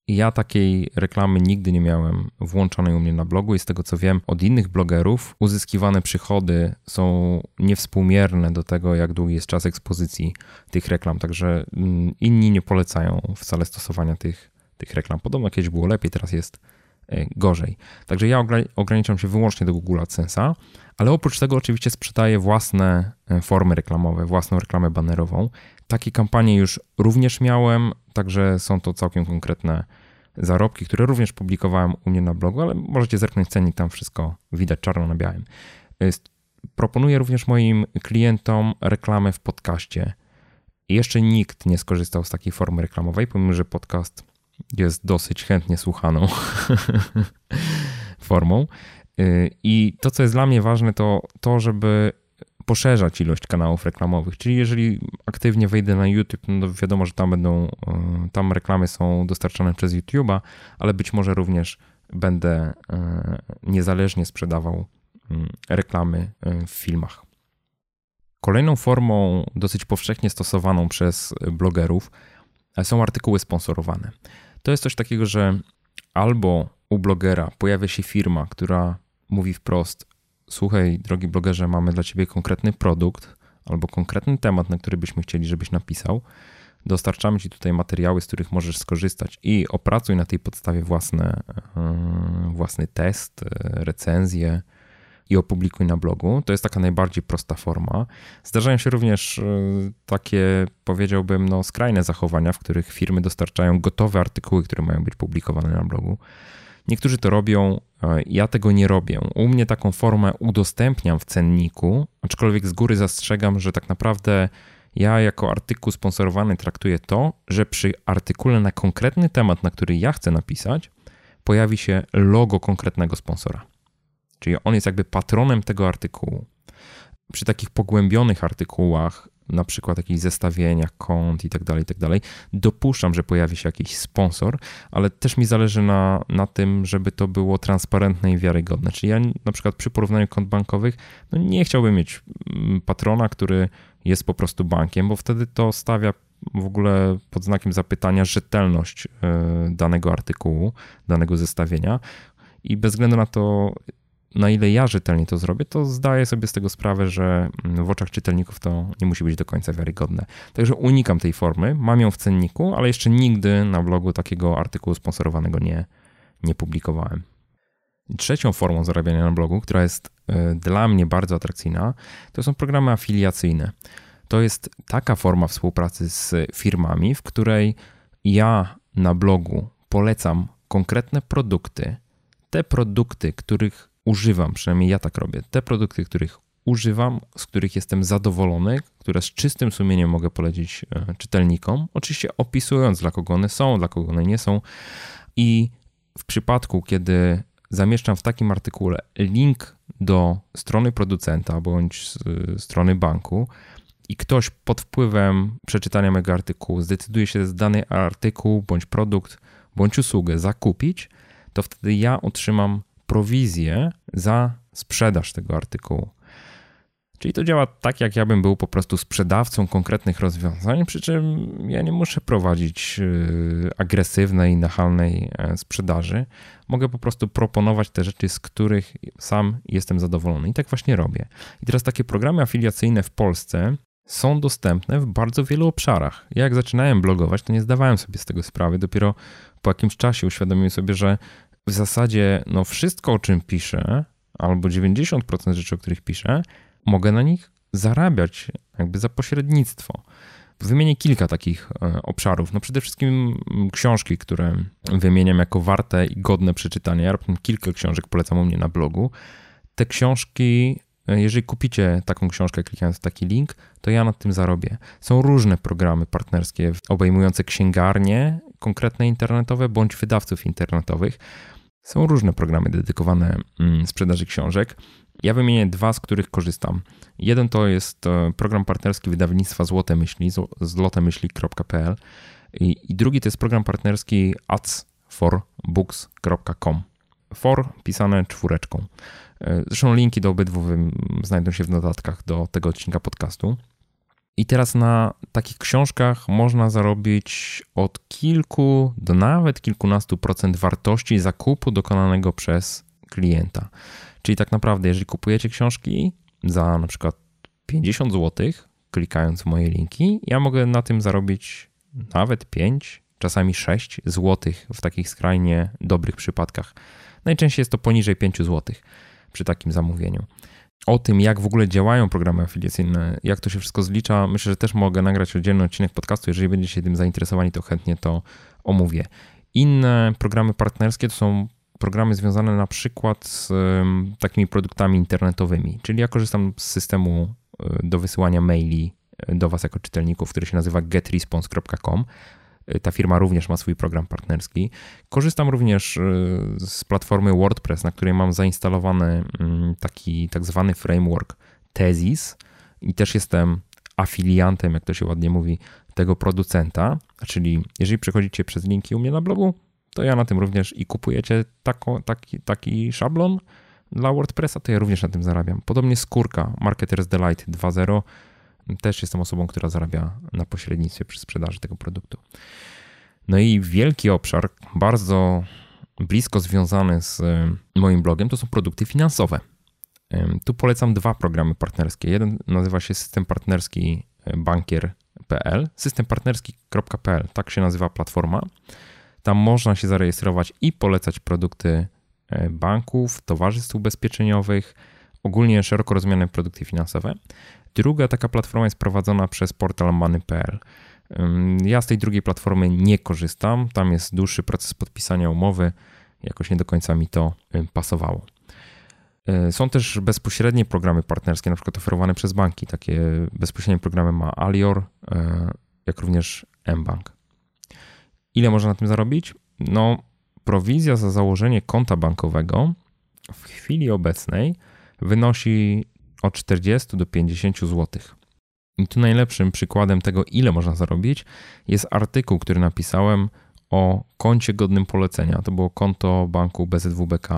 Ja takiej reklamy nigdy nie miałem włączonej u mnie na blogu i z tego co wiem od innych blogerów, uzyskiwane przychody są niewspółmierne do tego, jak długi jest czas ekspozycji tych reklam, także mm, inni nie polecają wcale stosowania tych, tych reklam. Podobno kiedyś było lepiej, teraz jest e, gorzej. Także ja ograniczam się wyłącznie do Google AdSense'a, ale oprócz tego oczywiście sprzedaję własne e, formy reklamowe, własną reklamę banerową. Takie kampanie już również miałem, także są to całkiem konkretne zarobki, które również publikowałem u mnie na blogu, ale możecie zerknąć cennik, tam wszystko widać czarno na białym. Proponuję również moim klientom reklamę w podcaście. Jeszcze nikt nie skorzystał z takiej formy reklamowej, pomimo że podcast jest dosyć chętnie słuchaną formą. Y, I to, co jest dla mnie ważne, to to, żeby poszerzać ilość kanałów reklamowych. Czyli jeżeli aktywnie wejdę na YouTube, no wiadomo, że tam będą, e, tam reklamy są dostarczane przez YouTube'a, ale być może również będę e, niezależnie sprzedawał mm, reklamy e, w filmach. Kolejną formą dosyć powszechnie stosowaną przez blogerów są artykuły sponsorowane. To jest coś takiego, że albo u blogera pojawia się firma, która mówi wprost: słuchaj, drogi blogerze, mamy dla ciebie konkretny produkt albo konkretny temat, na który byśmy chcieli, żebyś napisał. Dostarczamy ci tutaj materiały, z których możesz skorzystać i opracuj na tej podstawie własne, yy, własny test, yy, recenzję i opublikuj na blogu. To jest taka najbardziej prosta forma. Zdarzają się również yy, takie, powiedziałbym, no, skrajne zachowania, w których firmy dostarczają gotowe artykuły, które mają być publikowane na blogu. Niektórzy to robią, ja tego nie robię. U mnie taką formę udostępniam w cenniku, aczkolwiek z góry zastrzegam, że tak naprawdę ja jako artykuł sponsorowany traktuję to, że przy artykule na konkretny temat, na który ja chcę napisać, pojawi się logo konkretnego sponsora. Czyli on jest jakby patronem tego artykułu. Przy takich pogłębionych artykułach na przykład jakichś zestawieniach kont i tak dalej, i tak dalej. Dopuszczam, że pojawi się jakiś sponsor, ale też mi zależy na, na tym, żeby to było transparentne i wiarygodne. Czyli ja na przykład przy porównaniu kont bankowych no nie chciałbym mieć mm, patrona, który jest po prostu bankiem, bo wtedy to stawia w ogóle pod znakiem zapytania rzetelność e, danego artykułu, danego zestawienia. I bez względu na to, na ile ja rzetelnie to zrobię, to zdaję sobie z tego sprawę, że mm, w oczach czytelników to nie musi być do końca wiarygodne. Także unikam tej formy, mam ją w cenniku, ale jeszcze nigdy na blogu takiego artykułu sponsorowanego nie, nie publikowałem. Trzecią formą zarabiania na blogu, która jest e, dla mnie bardzo atrakcyjna, to są programy afiliacyjne. To jest taka forma współpracy z firmami, w której ja na blogu polecam konkretne produkty, te produkty, których używam, przynajmniej ja tak robię, te produkty, których używam, z których jestem zadowolony, które z czystym sumieniem mogę polecić e, czytelnikom, oczywiście opisując dla kogo one są, dla kogo one nie są. I w przypadku, kiedy zamieszczam w takim artykule link do strony producenta bądź strony banku, i ktoś pod wpływem przeczytania mego artykułu zdecyduje się z dany artykuł bądź produkt bądź usługę zakupić, to wtedy ja otrzymam prowizję za sprzedaż tego artykułu. Czyli to działa tak, jak ja bym był po prostu sprzedawcą konkretnych rozwiązań, przy czym ja nie muszę prowadzić y, agresywnej, nachalnej e, sprzedaży. Mogę po prostu proponować te rzeczy, z których sam jestem zadowolony. I tak właśnie robię. I teraz takie programy afiliacyjne w Polsce są dostępne w bardzo wielu obszarach. Ja jak zaczynałem blogować, to nie zdawałem sobie z tego sprawy. Dopiero po jakimś czasie uświadomiłem sobie, że w zasadzie no wszystko, o czym piszę, albo 90% rzeczy, o których piszę, mogę na nich zarabiać jakby za pośrednictwo. Wymienię kilka takich e, obszarów. No przede wszystkim książki, które wymieniam jako warte i godne przeczytania. Ja robię kilka książek, polecam u mnie na blogu. Te książki, e, jeżeli kupicie taką książkę klikając taki link, to ja nad tym zarobię. Są różne programy partnerskie obejmujące księgarnie konkretne internetowe bądź wydawców internetowych. Są różne programy dedykowane mm, sprzedaży książek. Ja wymienię dwa, z których korzystam. Jeden to jest e, program partnerski wydawnictwa Złote Myśli, złotemyśli.pl i drugi to jest program partnerski adsforbooks.com. For pisane czwóreczką. E, zresztą linki do obydwu znajdą się w notatkach do tego odcinka podcastu. I teraz na takich książkach można zarobić od kilku do nawet kilkunastu procent wartości zakupu dokonanego przez klienta. Czyli tak naprawdę, jeżeli kupujecie książki za na przykład 50 zł, klikając w moje linki, ja mogę na tym zarobić nawet 5, czasami 6 zł w takich skrajnie dobrych przypadkach. Najczęściej jest to poniżej 5 zł przy takim zamówieniu. O tym, jak w ogóle działają programy afiliacyjne, jak to się wszystko zlicza, myślę, że też mogę nagrać oddzielny odcinek podcastu. Jeżeli będziecie tym zainteresowani, to chętnie to omówię. Inne programy partnerskie to są programy związane na przykład z takimi produktami internetowymi. Czyli ja korzystam z systemu e, do wysyłania maili e, do Was jako czytelników, który się nazywa getresponse.com. Ta firma również ma swój program partnerski. Korzystam również z platformy WordPress, na której mam zainstalowany mm, taki tak zwany framework Tezis i też jestem afiliantem, jak to się ładnie mówi, tego producenta. Czyli jeżeli przechodzicie przez linki u mnie na blogu, to ja na tym również i kupujecie tako, taki, taki szablon dla WordPressa, to ja również na tym zarabiam. Podobnie skórka Marketers Delight 2.0 też jestem osobą, która zarabia na pośrednictwie przy sprzedaży tego produktu. No i wielki obszar, bardzo blisko związany z e, moim blogiem, to są produkty finansowe. Tu polecam dwa programy partnerskie. Jeden nazywa się System Partnerski e, Bankier.pl, systempartnerski.pl, tak się nazywa platforma. Tam można się zarejestrować i polecać produkty e, banków, towarzystw ubezpieczeniowych, ogólnie szeroko rozumiane produkty finansowe. Druga taka platforma jest prowadzona przez portal money.pl. Ja z tej drugiej platformy nie korzystam. Tam jest dłuższy proces podpisania umowy. Jakoś nie do końca mi to pasowało. E, są też bezpośrednie programy partnerskie, na przykład oferowane przez banki. Takie bezpośrednie programy ma Alior, e, jak również mBank. Ile można na tym zarobić? No, prowizja za założenie konta bankowego w chwili obecnej wynosi od 40 do 50 zł. I tu najlepszym przykładem tego, ile można zarobić, jest artykuł, który napisałem o koncie godnym polecenia. To było konto banku BZWBK,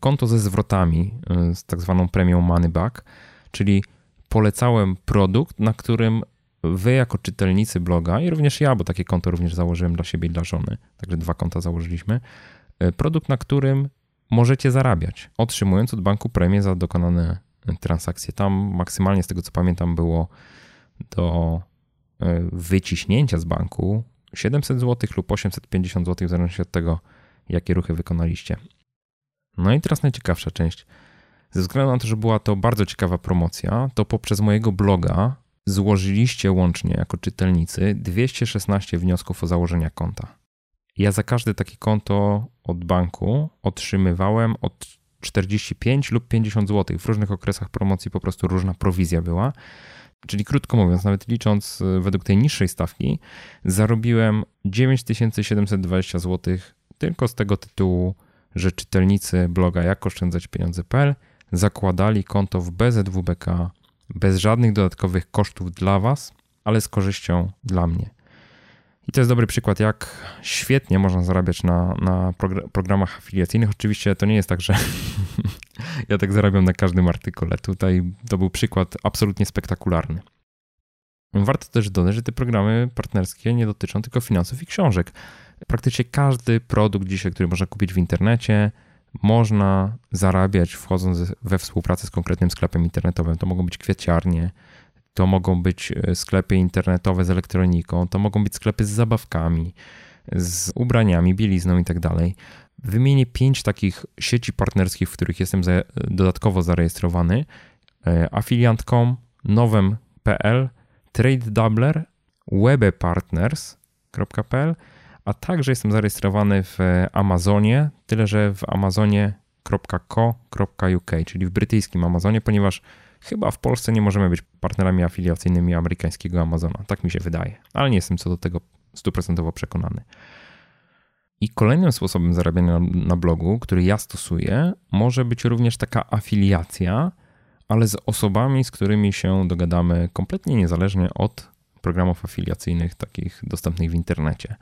konto ze zwrotami, z tak zwaną premią Money Back, czyli polecałem produkt, na którym wy jako czytelnicy bloga i również ja, bo takie konto również założyłem dla siebie i dla żony, także dwa konta założyliśmy, e, produkt, na którym możecie zarabiać, otrzymując od banku premię za dokonane transakcje. Tam maksymalnie z tego co pamiętam było do e, wyciśnięcia z banku 700 zł lub 850 zł, w zależności od tego, jakie ruchy wykonaliście. No i teraz najciekawsza część. Ze względu na to, że była to bardzo ciekawa promocja, to poprzez mojego bloga złożyliście łącznie jako czytelnicy 216 wniosków o założenie konta. Ja za każde takie konto od banku otrzymywałem od 45 lub 50 zł. W różnych okresach promocji po prostu różna prowizja była. Czyli krótko mówiąc, nawet licząc e, według tej niższej stawki, zarobiłem 9720 zł tylko z tego tytułu, że czytelnicy bloga jakoszczędzaćpieniądze.pl zakładali konto w BZWBK bez żadnych dodatkowych kosztów dla Was, ale z korzyścią dla mnie. I to jest dobry przykład, jak świetnie można zarabiać na, na programach afiliacyjnych. Oczywiście to nie jest tak, że ja tak zarabiam na każdym artykule. Tutaj to był przykład absolutnie spektakularny. Warto też dodać, że te programy partnerskie nie dotyczą tylko finansów i książek. Praktycznie każdy produkt dzisiaj, który można kupić w internecie, można zarabiać wchodząc we współpracę z konkretnym sklepem internetowym. To mogą być kwieciarnie, to mogą być e, sklepy internetowe z elektroniką, to mogą być sklepy z zabawkami, z ubraniami, bielizną i tak. Wymienię pięć takich sieci partnerskich, w których jestem dodatkowo zarejestrowany. E, Affiliant.com, Nowem.pl, Trade Doubler webepartners.pl, a także jestem zarejestrowany w Amazonie, tyle że w amazonie.co.uk, czyli w brytyjskim Amazonie, ponieważ chyba w Polsce nie możemy być partnerami afiliacyjnymi amerykańskiego Amazona. Tak mi się wydaje, ale nie jestem co do tego stuprocentowo przekonany. I kolejnym sposobem zarabiania na blogu, który ja stosuję, może być również taka afiliacja, ale z osobami, z którymi się dogadamy kompletnie niezależnie od programów afiliacyjnych, takich dostępnych w internecie.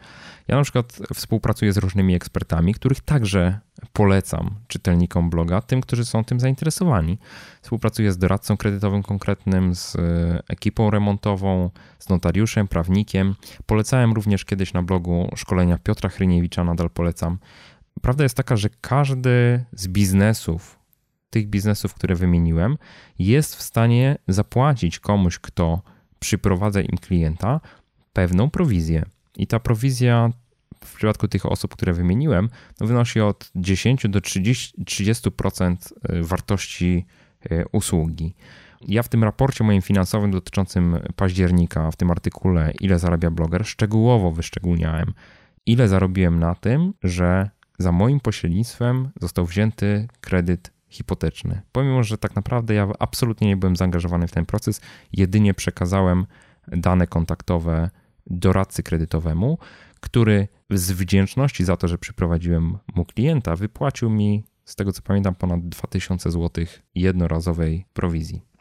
Ja na przykład współpracuję z różnymi ekspertami, których także polecam czytelnikom bloga, tym, którzy są tym zainteresowani. Współpracuję z doradcą kredytowym konkretnym, z ekipą remontową, z notariuszem, prawnikiem. Polecałem również kiedyś na blogu szkolenia Piotra Hryniewicza, nadal polecam. Prawda jest taka, że każdy z biznesów, tych biznesów, które wymieniłem, jest w stanie zapłacić komuś, kto przyprowadza im klienta, pewną prowizję. I ta prowizja w przypadku tych osób, które wymieniłem, no wynosi od 10 do 30%, 30% y, wartości y, usługi. Ja w tym raporcie moim finansowym dotyczącym października, w tym artykule Ile zarabia bloger, szczegółowo wyszczególniałem, ile zarobiłem na tym, że za moim pośrednictwem został wzięty kredyt hipoteczny. Pomimo, że tak naprawdę ja absolutnie nie byłem zaangażowany w ten proces, jedynie przekazałem dane kontaktowe doradcy kredytowemu, który z wdzięczności za to, że przyprowadziłem mu klienta, wypłacił mi, z tego co pamiętam, ponad 2000 zł jednorazowej prowizji.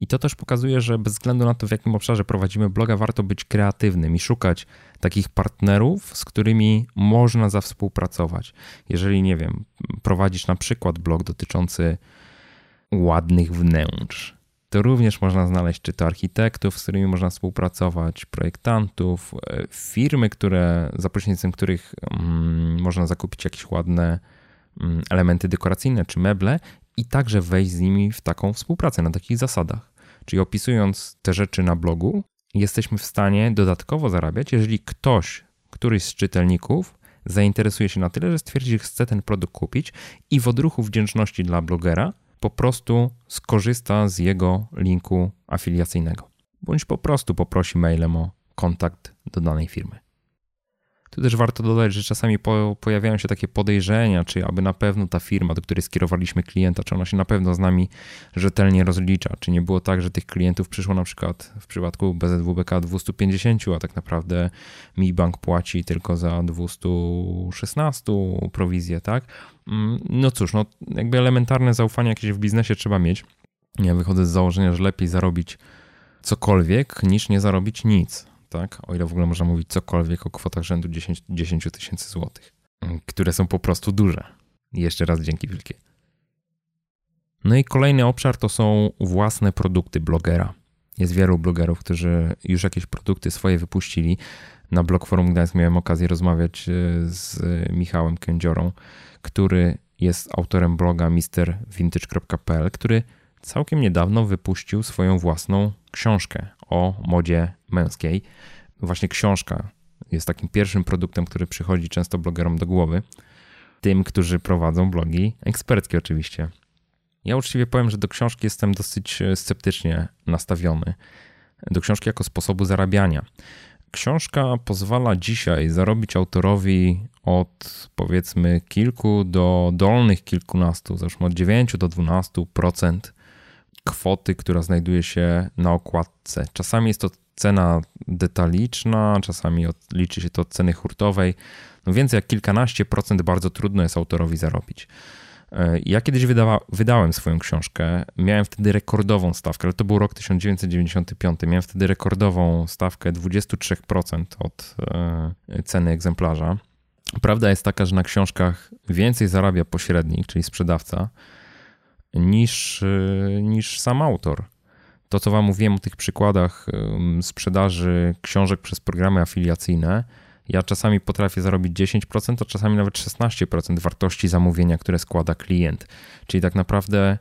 I to też pokazuje, że bez względu na to, w jakim obszarze prowadzimy bloga, warto być kreatywnym i szukać takich partnerów, z którymi można zawspółpracować. Jeżeli, nie wiem, prowadzisz na przykład blog dotyczący ładnych wnętrz, to również można znaleźć czy to architektów, z którymi można współpracować, projektantów, e, firmy, które, za pośrednictwem których mm, można zakupić jakieś ładne mm, elementy dekoracyjne czy meble i także wejść z nimi w taką współpracę na takich zasadach. Czyli opisując te rzeczy na blogu, jesteśmy w stanie dodatkowo zarabiać, jeżeli ktoś, któryś z czytelników zainteresuje się na tyle, że stwierdzi, że chce ten produkt kupić i w odruchu wdzięczności dla blogera po prostu skorzysta z jego linku afiliacyjnego, bądź po prostu poprosi mailem o kontakt do danej firmy. Tu też warto dodać, że czasami po, pojawiają się takie podejrzenia, czy aby na pewno ta firma, do której skierowaliśmy klienta, czy ona się na pewno z nami rzetelnie rozlicza, czy nie było tak, że tych klientów przyszło na przykład w przypadku BZWBK 250, a tak naprawdę mi bank płaci tylko za 216 prowizję, tak? Mm, no cóż, no jakby elementarne zaufanie jakieś w biznesie trzeba mieć. Ja wychodzę z założenia, że lepiej zarobić cokolwiek niż nie zarobić nic tak? O ile w ogóle można mówić cokolwiek o kwotach rzędu 10 tysięcy złotych, które są po prostu duże. jeszcze raz dzięki wielkie. No i kolejny obszar to są własne produkty blogera. Jest wielu blogerów, którzy już jakieś produkty swoje wypuścili. Na Blog Forum Gdańsk miałem okazję rozmawiać e, z Michałem Kędziorą, który jest autorem bloga mrvintage.pl, który całkiem niedawno wypuścił swoją własną książkę o modzie męskiej. Właśnie książka jest takim pierwszym produktem, który przychodzi często blogerom do głowy. Tym, którzy prowadzą blogi eksperckie, oczywiście. Ja uczciwie powiem, że do książki jestem dosyć e, sceptycznie nastawiony. Do książki jako sposobu zarabiania. Książka pozwala dzisiaj zarobić autorowi od powiedzmy kilku do dolnych kilkunastu, zresztą od 9 do 12% kwoty, która znajduje się na okładce. Czasami jest to cena detaliczna, czasami od, liczy się to od ceny hurtowej. No więcej jak kilkanaście procent bardzo trudno jest autorowi zarobić. E, ja kiedyś wydawa, wydałem swoją książkę, miałem wtedy rekordową stawkę, ale to był rok 1995. Miałem wtedy rekordową stawkę 23% od e, ceny egzemplarza. Prawda jest taka, że na książkach więcej zarabia pośrednik, czyli sprzedawca, niż, y, niż sam autor. To, co Wam mówiłem o tych przykładach sprzedaży książek przez programy afiliacyjne, ja czasami potrafię zarobić 10%, a czasami nawet 16% wartości zamówienia, które składa klient. Czyli tak naprawdę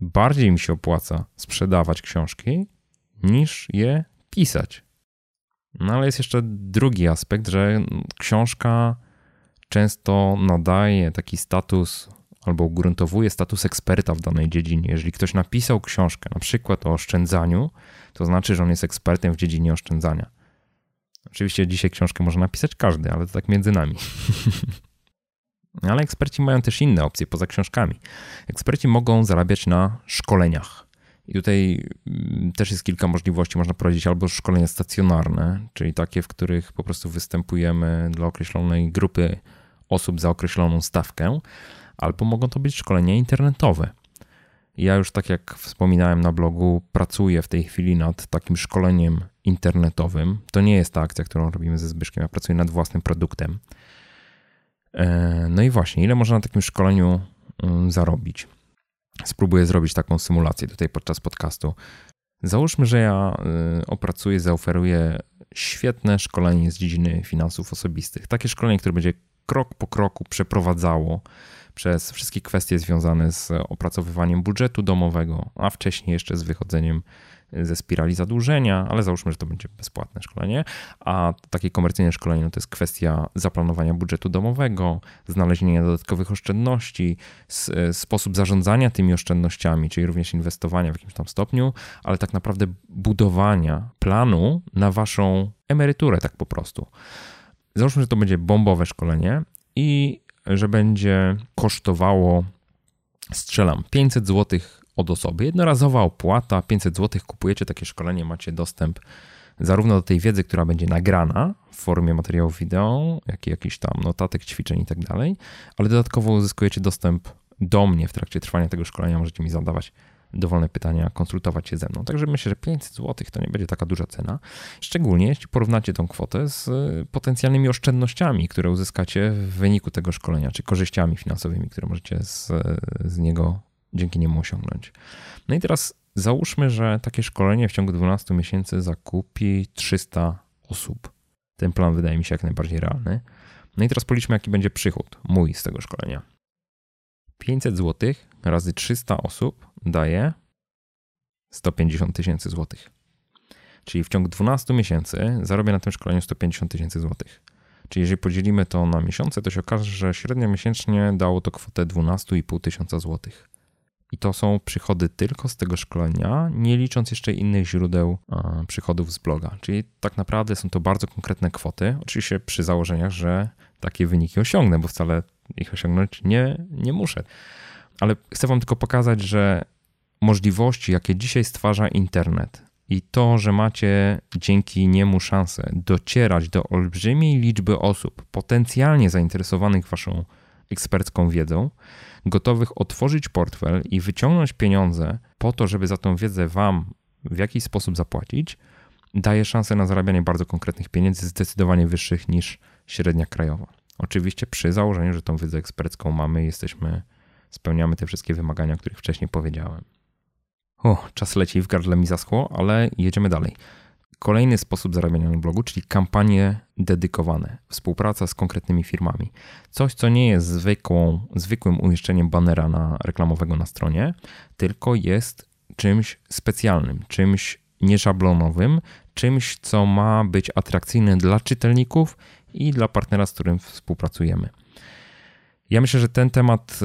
bardziej mi się opłaca sprzedawać książki niż je pisać. No ale jest jeszcze drugi aspekt, że książka często nadaje taki status albo ugruntowuje status eksperta w danej dziedzinie. Jeżeli ktoś napisał książkę, na przykład o oszczędzaniu, to znaczy, że on jest ekspertem w dziedzinie oszczędzania. Oczywiście dzisiaj książkę może napisać każdy, ale to tak między nami. ale eksperci mają też inne opcje poza książkami. Eksperci mogą zarabiać na szkoleniach. I tutaj mm, też jest kilka możliwości. Można prowadzić albo szkolenia stacjonarne, czyli takie, w których po prostu występujemy dla określonej grupy osób za określoną stawkę, albo mogą to być szkolenia internetowe. Ja już, tak jak wspominałem na blogu, pracuję w tej chwili nad takim szkoleniem internetowym. To nie jest ta akcja, którą robimy ze Zbyszkiem. Ja pracuję nad własnym produktem. E, no i właśnie, ile można na takim szkoleniu mm, zarobić? Spróbuję zrobić taką symulację tutaj podczas podcastu. Załóżmy, że ja y, opracuję, zaoferuję świetne szkolenie z dziedziny finansów osobistych. Takie szkolenie, które będzie krok po kroku przeprowadzało przez wszystkie kwestie związane z opracowywaniem budżetu domowego, a wcześniej jeszcze z wychodzeniem ze spirali zadłużenia, ale załóżmy, że to będzie bezpłatne szkolenie, a takie komercyjne szkolenie no to jest kwestia zaplanowania budżetu domowego, znalezienia dodatkowych oszczędności, sposób zarządzania tymi oszczędnościami, czyli również inwestowania w jakimś tam stopniu, ale tak naprawdę budowania planu na waszą emeryturę tak po prostu. Załóżmy, że to będzie bombowe szkolenie i że będzie kosztowało, strzelam, 500 zł od osoby. Jednorazowa opłata, 500 zł, kupujecie takie szkolenie, macie dostęp zarówno do tej wiedzy, która będzie nagrana w formie materiałów wideo, jak i jakichś tam notatek, ćwiczeń i tak dalej, ale dodatkowo uzyskujecie dostęp do mnie w trakcie trwania tego szkolenia. Możecie mi zadawać dowolne pytania, konsultować się ze mną. Także myślę, że 500 zł to nie będzie taka duża cena. Szczególnie jeśli porównacie tą kwotę z y, potencjalnymi oszczędnościami, które uzyskacie w wyniku tego szkolenia, czy korzyściami finansowymi, które możecie z, z niego dzięki niemu osiągnąć. No i teraz załóżmy, że takie szkolenie w ciągu 12 miesięcy zakupi 300 osób. Ten plan wydaje mi się jak najbardziej realny. No i teraz policzmy, jaki będzie przychód mój z tego szkolenia. 500 zł razy 300 osób daje 150 tysięcy złotych. Czyli w ciągu 12 miesięcy zarobię na tym szkoleniu 150 tysięcy złotych. Czyli jeżeli podzielimy to na miesiące, to się okaże, że średnio miesięcznie dało to kwotę 12,5 tysiąca złotych. I to są przychody tylko z tego szkolenia, nie licząc jeszcze innych źródeł przychodów z bloga. Czyli tak naprawdę są to bardzo konkretne kwoty. Oczywiście przy założeniach, że takie wyniki osiągnę, bo wcale ich osiągnąć nie, nie muszę. Ale chcę Wam tylko pokazać, że możliwości, jakie dzisiaj stwarza internet i to, że macie dzięki niemu szansę docierać do olbrzymiej liczby osób potencjalnie zainteresowanych Waszą ekspercką wiedzą, gotowych otworzyć portfel i wyciągnąć pieniądze po to, żeby za tą wiedzę Wam w jakiś sposób zapłacić, daje szansę na zarabianie bardzo konkretnych pieniędzy, zdecydowanie wyższych niż średnia krajowa. Oczywiście przy założeniu, że tą wiedzę ekspercką mamy, jesteśmy, spełniamy te wszystkie wymagania, o których wcześniej powiedziałem. O, czas leci, w gardle mi zaschło, ale jedziemy dalej. Kolejny sposób zarabiania na blogu, czyli kampanie dedykowane, współpraca z konkretnymi firmami. Coś, co nie jest zwykłą, zwykłym umieszczeniem banera na, reklamowego na stronie, tylko jest czymś specjalnym, czymś nieszablonowym, czymś, co ma być atrakcyjne dla czytelników i dla partnera, z którym współpracujemy. Ja myślę, że ten temat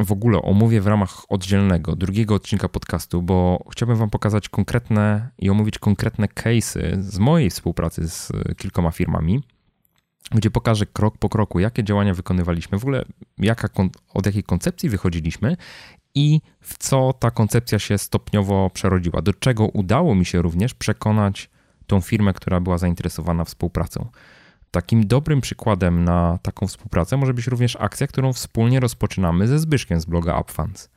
w ogóle omówię w ramach oddzielnego, drugiego odcinka podcastu, bo chciałbym Wam pokazać konkretne i omówić konkretne case'y z mojej współpracy z kilkoma firmami, gdzie pokażę krok po kroku, jakie działania wykonywaliśmy, w ogóle jaka, od jakiej koncepcji wychodziliśmy i w co ta koncepcja się stopniowo przerodziła, do czego udało mi się również przekonać tą firmę, która była zainteresowana współpracą. Takim dobrym przykładem na taką współpracę może być również akcja, którą wspólnie rozpoczynamy ze Zbyszkiem z bloga UpFunds.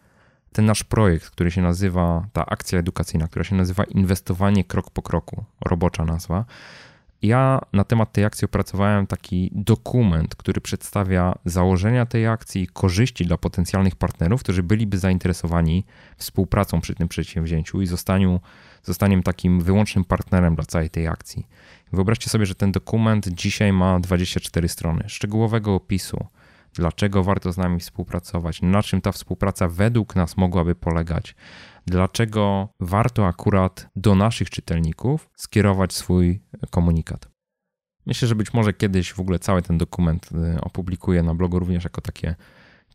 Ten nasz projekt, który się nazywa, ta akcja edukacyjna, która się nazywa Inwestowanie krok po kroku, robocza nazwa. Ja na temat tej akcji opracowałem taki dokument, który przedstawia założenia tej akcji, korzyści dla potencjalnych partnerów, którzy byliby zainteresowani współpracą przy tym przedsięwzięciu i zostaniu, zostaniem takim wyłącznym partnerem dla całej tej akcji. Wyobraźcie sobie, że ten dokument dzisiaj ma 24 strony szczegółowego opisu, dlaczego warto z nami współpracować, na czym ta współpraca według nas mogłaby polegać, dlaczego warto akurat do naszych czytelników skierować swój komunikat. Myślę, że być może kiedyś w ogóle cały ten dokument y, opublikuję na blogu również jako takie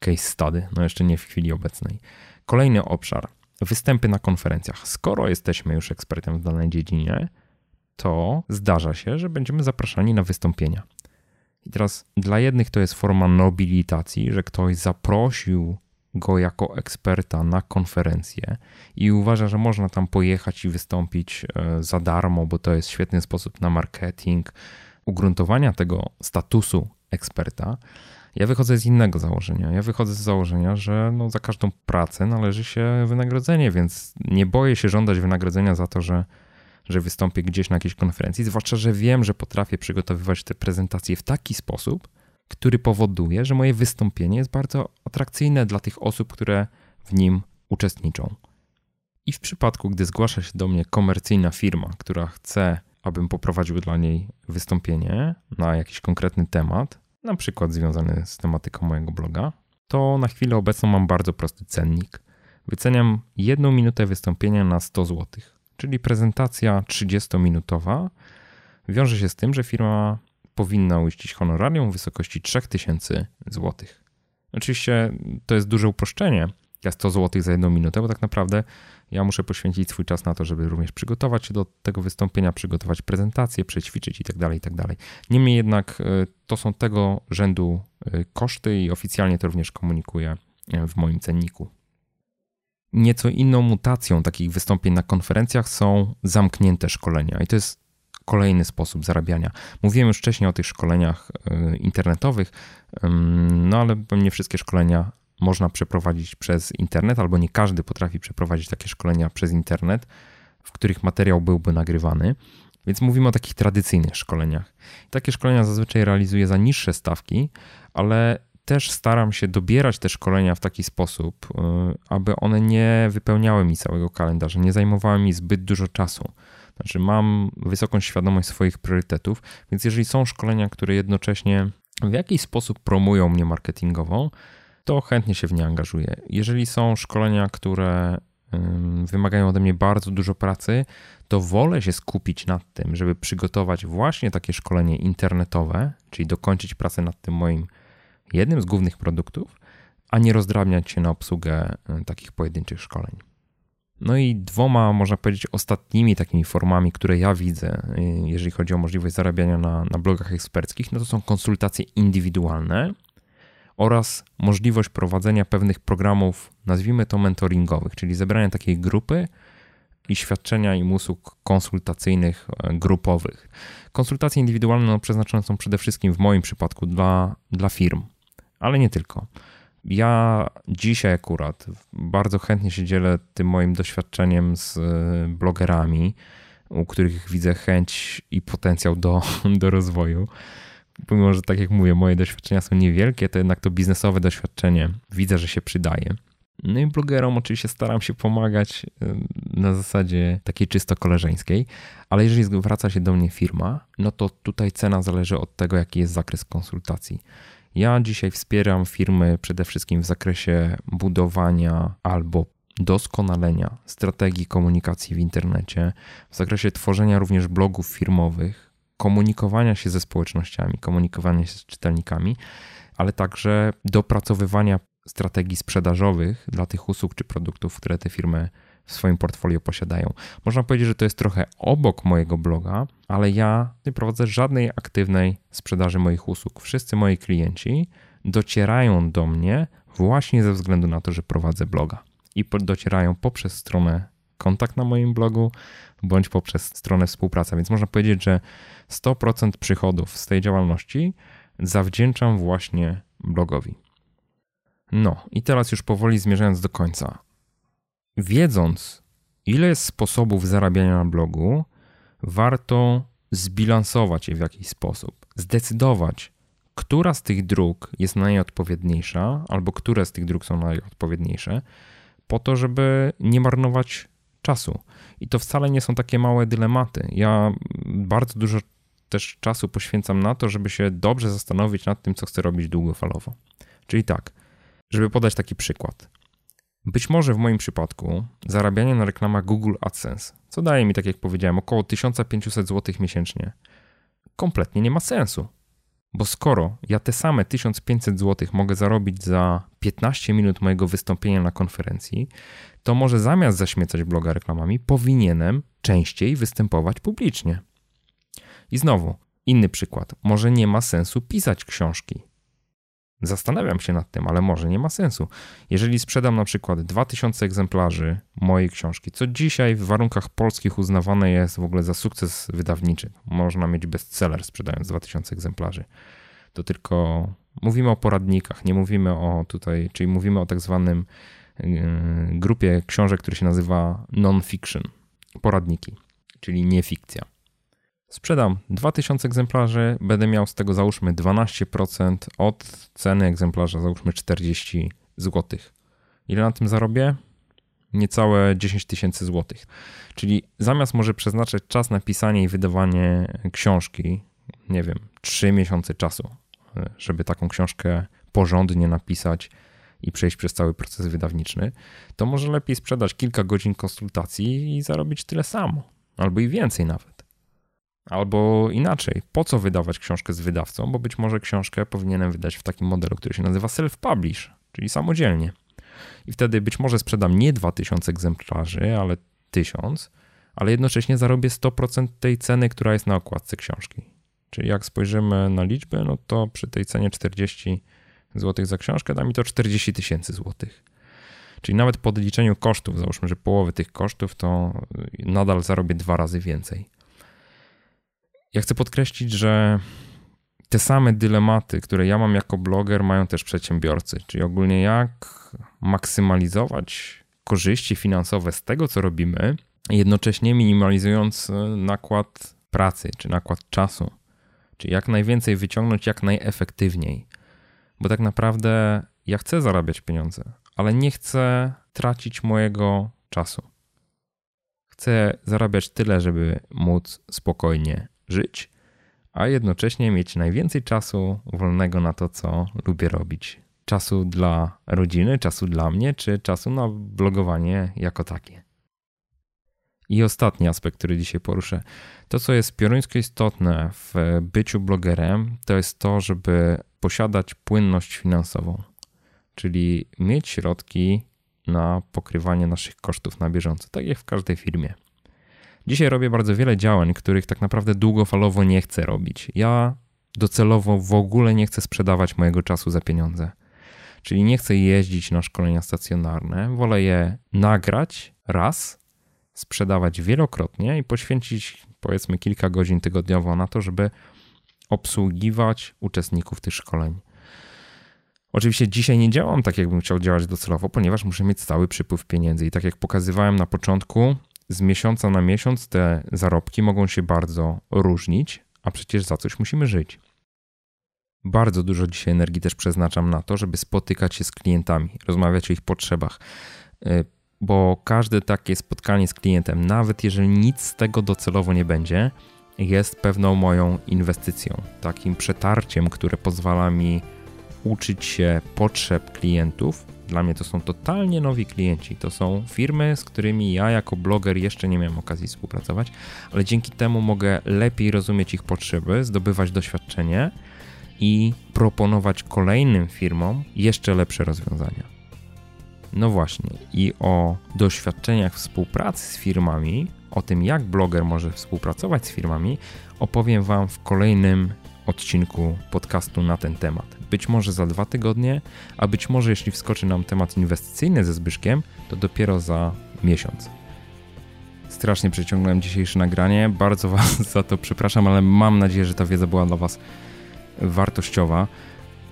case study, no jeszcze nie w chwili obecnej. Kolejny obszar. Występy na konferencjach. Skoro jesteśmy już ekspertem w danej dziedzinie, to zdarza się, że będziemy zapraszani na wystąpienia. I teraz dla jednych to jest forma nobilitacji, że ktoś zaprosił go jako eksperta na konferencję i uważa, że można tam pojechać i wystąpić e, za darmo, bo to jest świetny sposób na marketing, ugruntowania tego statusu eksperta. Ja wychodzę z innego założenia. Ja wychodzę z założenia, że no za każdą pracę należy się wynagrodzenie, więc nie boję się żądać wynagrodzenia za to, że, że wystąpię gdzieś na jakiejś konferencji, zwłaszcza, że wiem, że potrafię przygotowywać te prezentacje w taki sposób, który powoduje, że moje wystąpienie jest bardzo atrakcyjne dla tych osób, które w nim uczestniczą. I w przypadku, gdy zgłasza się do mnie komercyjna firma, która chce, abym poprowadził dla niej wystąpienie na jakiś konkretny temat, na przykład związany z tematyką mojego bloga, to na chwilę obecną mam bardzo prosty cennik. Wyceniam jedną minutę wystąpienia na 100 zł, czyli prezentacja 30-minutowa wiąże się z tym, że firma powinna uiścić honorarium w wysokości 3000 zł. Oczywiście to jest duże uproszczenie, ja 100 zł za jedną minutę, bo tak naprawdę ja muszę poświęcić swój czas na to, żeby również przygotować się do tego wystąpienia, przygotować prezentację, przećwiczyć itd., tak itd. Tak Niemniej jednak e, to są tego rzędu e, koszty i oficjalnie to również komunikuję e, w moim cenniku. Nieco inną mutacją takich wystąpień na konferencjach są zamknięte szkolenia i to jest kolejny sposób zarabiania. Mówiłem już wcześniej o tych szkoleniach internetowych, no ale nie wszystkie szkolenia można przeprowadzić przez internet, albo nie każdy potrafi przeprowadzić takie szkolenia przez internet, w których materiał byłby nagrywany. Więc mówimy o takich tradycyjnych szkoleniach. Takie szkolenia zazwyczaj realizuję za niższe stawki, ale też staram się dobierać te szkolenia w taki sposób, y, aby one nie wypełniały mi całego kalendarza, nie zajmowały mi zbyt dużo czasu. Znaczy, mam wysoką świadomość swoich priorytetów, więc jeżeli są szkolenia, które jednocześnie w jakiś sposób promują mnie marketingowo, to chętnie się w nie angażuję. Jeżeli są szkolenia, które wymagają ode mnie bardzo dużo pracy, to wolę się skupić nad tym, żeby przygotować właśnie takie szkolenie internetowe, czyli dokończyć pracę nad tym moim jednym z głównych produktów, a nie rozdrabniać się na obsługę takich pojedynczych szkoleń. No i dwoma, można powiedzieć, ostatnimi takimi formami, które ja widzę, y, jeżeli chodzi o możliwość zarabiania na, na blogach eksperckich, no to są konsultacje indywidualne oraz możliwość prowadzenia pewnych programów, nazwijmy to mentoringowych, czyli zebrania takiej grupy i świadczenia im usług konsultacyjnych e, grupowych. Konsultacje indywidualne no, przeznaczone są przede wszystkim w moim przypadku dla, dla firm, ale nie tylko. Ja dzisiaj akurat bardzo chętnie się dzielę tym moim doświadczeniem z e, blogerami, u których widzę chęć i potencjał do, do rozwoju pomimo, że tak jak mówię, moje doświadczenia są niewielkie, to jednak to biznesowe doświadczenie widzę, że się przydaje. No i blogerom oczywiście staram się pomagać na zasadzie takiej czysto koleżeńskiej, ale jeżeli zwraca się do mnie firma, no to tutaj cena zależy od tego, jaki jest zakres konsultacji. Ja dzisiaj wspieram firmy przede wszystkim w zakresie budowania albo doskonalenia strategii komunikacji w internecie, w zakresie tworzenia również blogów firmowych, komunikowania się ze społecznościami, komunikowania się z czytelnikami, ale także dopracowywania strategii sprzedażowych dla tych usług czy produktów, które te firmy w swoim portfolio posiadają. Można powiedzieć, że to jest trochę obok mojego bloga, ale ja nie prowadzę żadnej aktywnej sprzedaży moich usług. Wszyscy moi klienci docierają do mnie właśnie ze względu na to, że prowadzę bloga i docierają poprzez stronę kontakt na moim blogu bądź poprzez stronę współpraca. Więc można powiedzieć, że 100% przychodów z tej działalności zawdzięczam właśnie blogowi. No i teraz już powoli zmierzając do końca. Wiedząc, ile jest sposobów zarabiania na blogu, warto zbilansować je w jakiś sposób, zdecydować, która z tych dróg jest najodpowiedniejsza, albo które z tych dróg są najodpowiedniejsze, po to, żeby nie marnować czasu. I to wcale nie są takie małe dylematy. Ja bardzo dużo też czasu poświęcam na to, żeby się dobrze zastanowić nad tym, co chcę robić długofalowo. Czyli tak, żeby podać taki przykład. Być może w moim przypadku zarabianie na reklamach Google AdSense, co daje mi, tak jak powiedziałem, około 1500 zł miesięcznie, kompletnie nie ma sensu. Bo skoro ja te same 1500 zł mogę zarobić za 15 minut mojego wystąpienia na konferencji, to może zamiast zaśmiecać bloga reklamami, powinienem częściej występować publicznie. I znowu, inny przykład. Może nie ma sensu pisać książki. Zastanawiam się nad tym, ale może nie ma sensu. Jeżeli sprzedam na przykład 2000 egzemplarzy mojej książki, co dzisiaj w warunkach polskich uznawane jest w ogóle za sukces wydawniczy, można mieć bestseller sprzedając 2000 egzemplarzy, to tylko mówimy o poradnikach, nie mówimy o tutaj, czyli mówimy o tak zwanym yy, grupie książek, który się nazywa non-fiction, poradniki, czyli nie fikcja. Sprzedam 2000 egzemplarzy, będę miał z tego załóżmy 12% od ceny egzemplarza, załóżmy 40 zł. Ile na tym zarobię? Niecałe 10 tysięcy złotych. Czyli zamiast może przeznaczać czas na pisanie i wydawanie książki, nie wiem, 3 miesiące czasu, żeby taką książkę porządnie napisać i przejść przez cały proces wydawniczy, to może lepiej sprzedać kilka godzin konsultacji i zarobić tyle samo, albo i więcej nawet. Albo inaczej, po co wydawać książkę z wydawcą, bo być może książkę powinienem wydać w takim modelu, który się nazywa self-publish, czyli samodzielnie. I wtedy być może sprzedam nie 2000 egzemplarzy, ale 1000, ale jednocześnie zarobię 100% tej ceny, która jest na okładce książki. Czyli jak spojrzymy na liczbę, no to przy tej cenie 40 zł za książkę da mi to 40 tysięcy złotych. Czyli nawet po odliczeniu kosztów, załóżmy, że połowy tych kosztów, to nadal zarobię dwa razy więcej. Ja chcę podkreślić, że te same dylematy, które ja mam jako bloger, mają też przedsiębiorcy, czyli ogólnie jak maksymalizować korzyści finansowe z tego, co robimy, jednocześnie minimalizując nakład pracy czy nakład czasu, czyli jak najwięcej wyciągnąć jak najefektywniej. Bo tak naprawdę ja chcę zarabiać pieniądze, ale nie chcę tracić mojego czasu. Chcę zarabiać tyle, żeby móc spokojnie żyć, a jednocześnie mieć najwięcej czasu wolnego na to, co lubię robić. Czasu dla rodziny, czasu dla mnie, czy czasu na blogowanie jako takie. I ostatni aspekt, który dzisiaj poruszę. To, co jest pioruńsko istotne w byciu blogerem, to jest to, żeby posiadać płynność finansową, czyli mieć środki na pokrywanie naszych kosztów na bieżąco, tak jak w każdej firmie. Dzisiaj robię bardzo wiele działań, których tak naprawdę długofalowo nie chcę robić. Ja docelowo w ogóle nie chcę sprzedawać mojego czasu za pieniądze. Czyli nie chcę jeździć na szkolenia stacjonarne, wolę je nagrać raz, sprzedawać wielokrotnie i poświęcić powiedzmy kilka godzin tygodniowo na to, żeby obsługiwać uczestników tych szkoleń. Oczywiście dzisiaj nie działam tak, jakbym chciał działać docelowo, ponieważ muszę mieć stały przypływ pieniędzy. I tak jak pokazywałem na początku, z miesiąca na miesiąc te zarobki mogą się bardzo różnić, a przecież za coś musimy żyć. Bardzo dużo dzisiaj energii też przeznaczam na to, żeby spotykać się z klientami, rozmawiać o ich potrzebach, y, bo każde takie spotkanie z klientem, nawet jeżeli nic z tego docelowo nie będzie, jest pewną moją inwestycją, takim przetarciem, które pozwala mi uczyć się potrzeb klientów dla mnie to są totalnie nowi klienci. To są firmy, z którymi ja jako bloger jeszcze nie miałem okazji współpracować, ale dzięki temu mogę lepiej rozumieć ich potrzeby, zdobywać doświadczenie i proponować kolejnym firmom jeszcze lepsze rozwiązania. No właśnie, i o doświadczeniach współpracy z firmami, o tym jak bloger może współpracować z firmami, opowiem Wam w kolejnym odcinku podcastu na ten temat. Być może za dwa tygodnie, a być może jeśli wskoczy nam temat inwestycyjny ze Zbyszkiem, to dopiero za miesiąc. Strasznie przeciągnąłem dzisiejsze nagranie, bardzo Was za to przepraszam, ale mam nadzieję, że ta wiedza była dla Was wartościowa.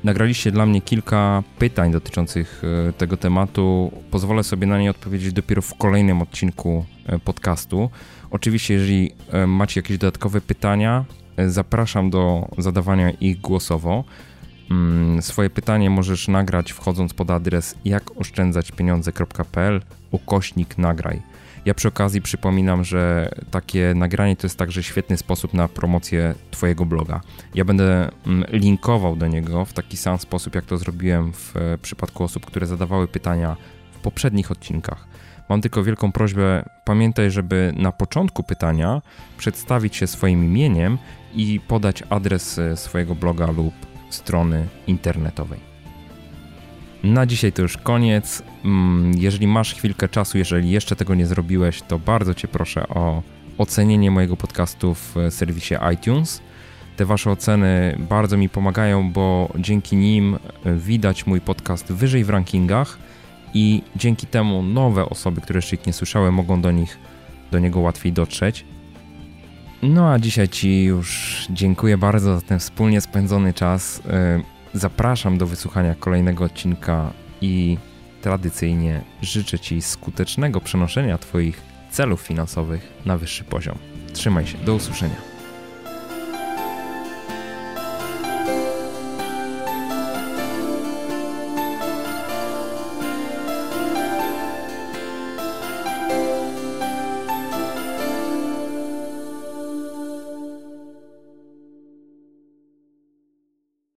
Nagraliście dla mnie kilka pytań dotyczących e, tego tematu. Pozwolę sobie na nie odpowiedzieć dopiero w kolejnym odcinku e, podcastu. Oczywiście, jeżeli e, macie jakieś dodatkowe pytania, zapraszam do zadawania ich głosowo. Mm, swoje pytanie możesz nagrać wchodząc pod adres jakoszczędzaćpieniądze.pl ukośnik nagraj. Ja przy okazji przypominam, że takie nagranie to jest także świetny sposób na promocję Twojego bloga. Ja będę mm, linkował do niego w taki sam sposób, jak to zrobiłem w e, przypadku osób, które zadawały pytania w poprzednich odcinkach. Mam tylko wielką prośbę, pamiętaj, żeby na początku pytania przedstawić się swoim imieniem i podać adres e, swojego bloga lub strony internetowej. Na dzisiaj to już koniec. Mm, jeżeli masz chwilkę czasu, jeżeli jeszcze tego nie zrobiłeś, to bardzo Cię proszę o ocenienie mojego podcastu w serwisie iTunes. Te Wasze oceny bardzo mi pomagają, bo dzięki nim widać mój podcast wyżej w rankingach i dzięki temu nowe osoby, które jeszcze ich nie słyszały, mogą do nich, do niego łatwiej dotrzeć. No a dzisiaj Ci już dziękuję bardzo za ten wspólnie spędzony czas. Zapraszam do wysłuchania kolejnego odcinka i tradycyjnie życzę Ci skutecznego przenoszenia Twoich celów finansowych na wyższy poziom. Trzymaj się, do usłyszenia.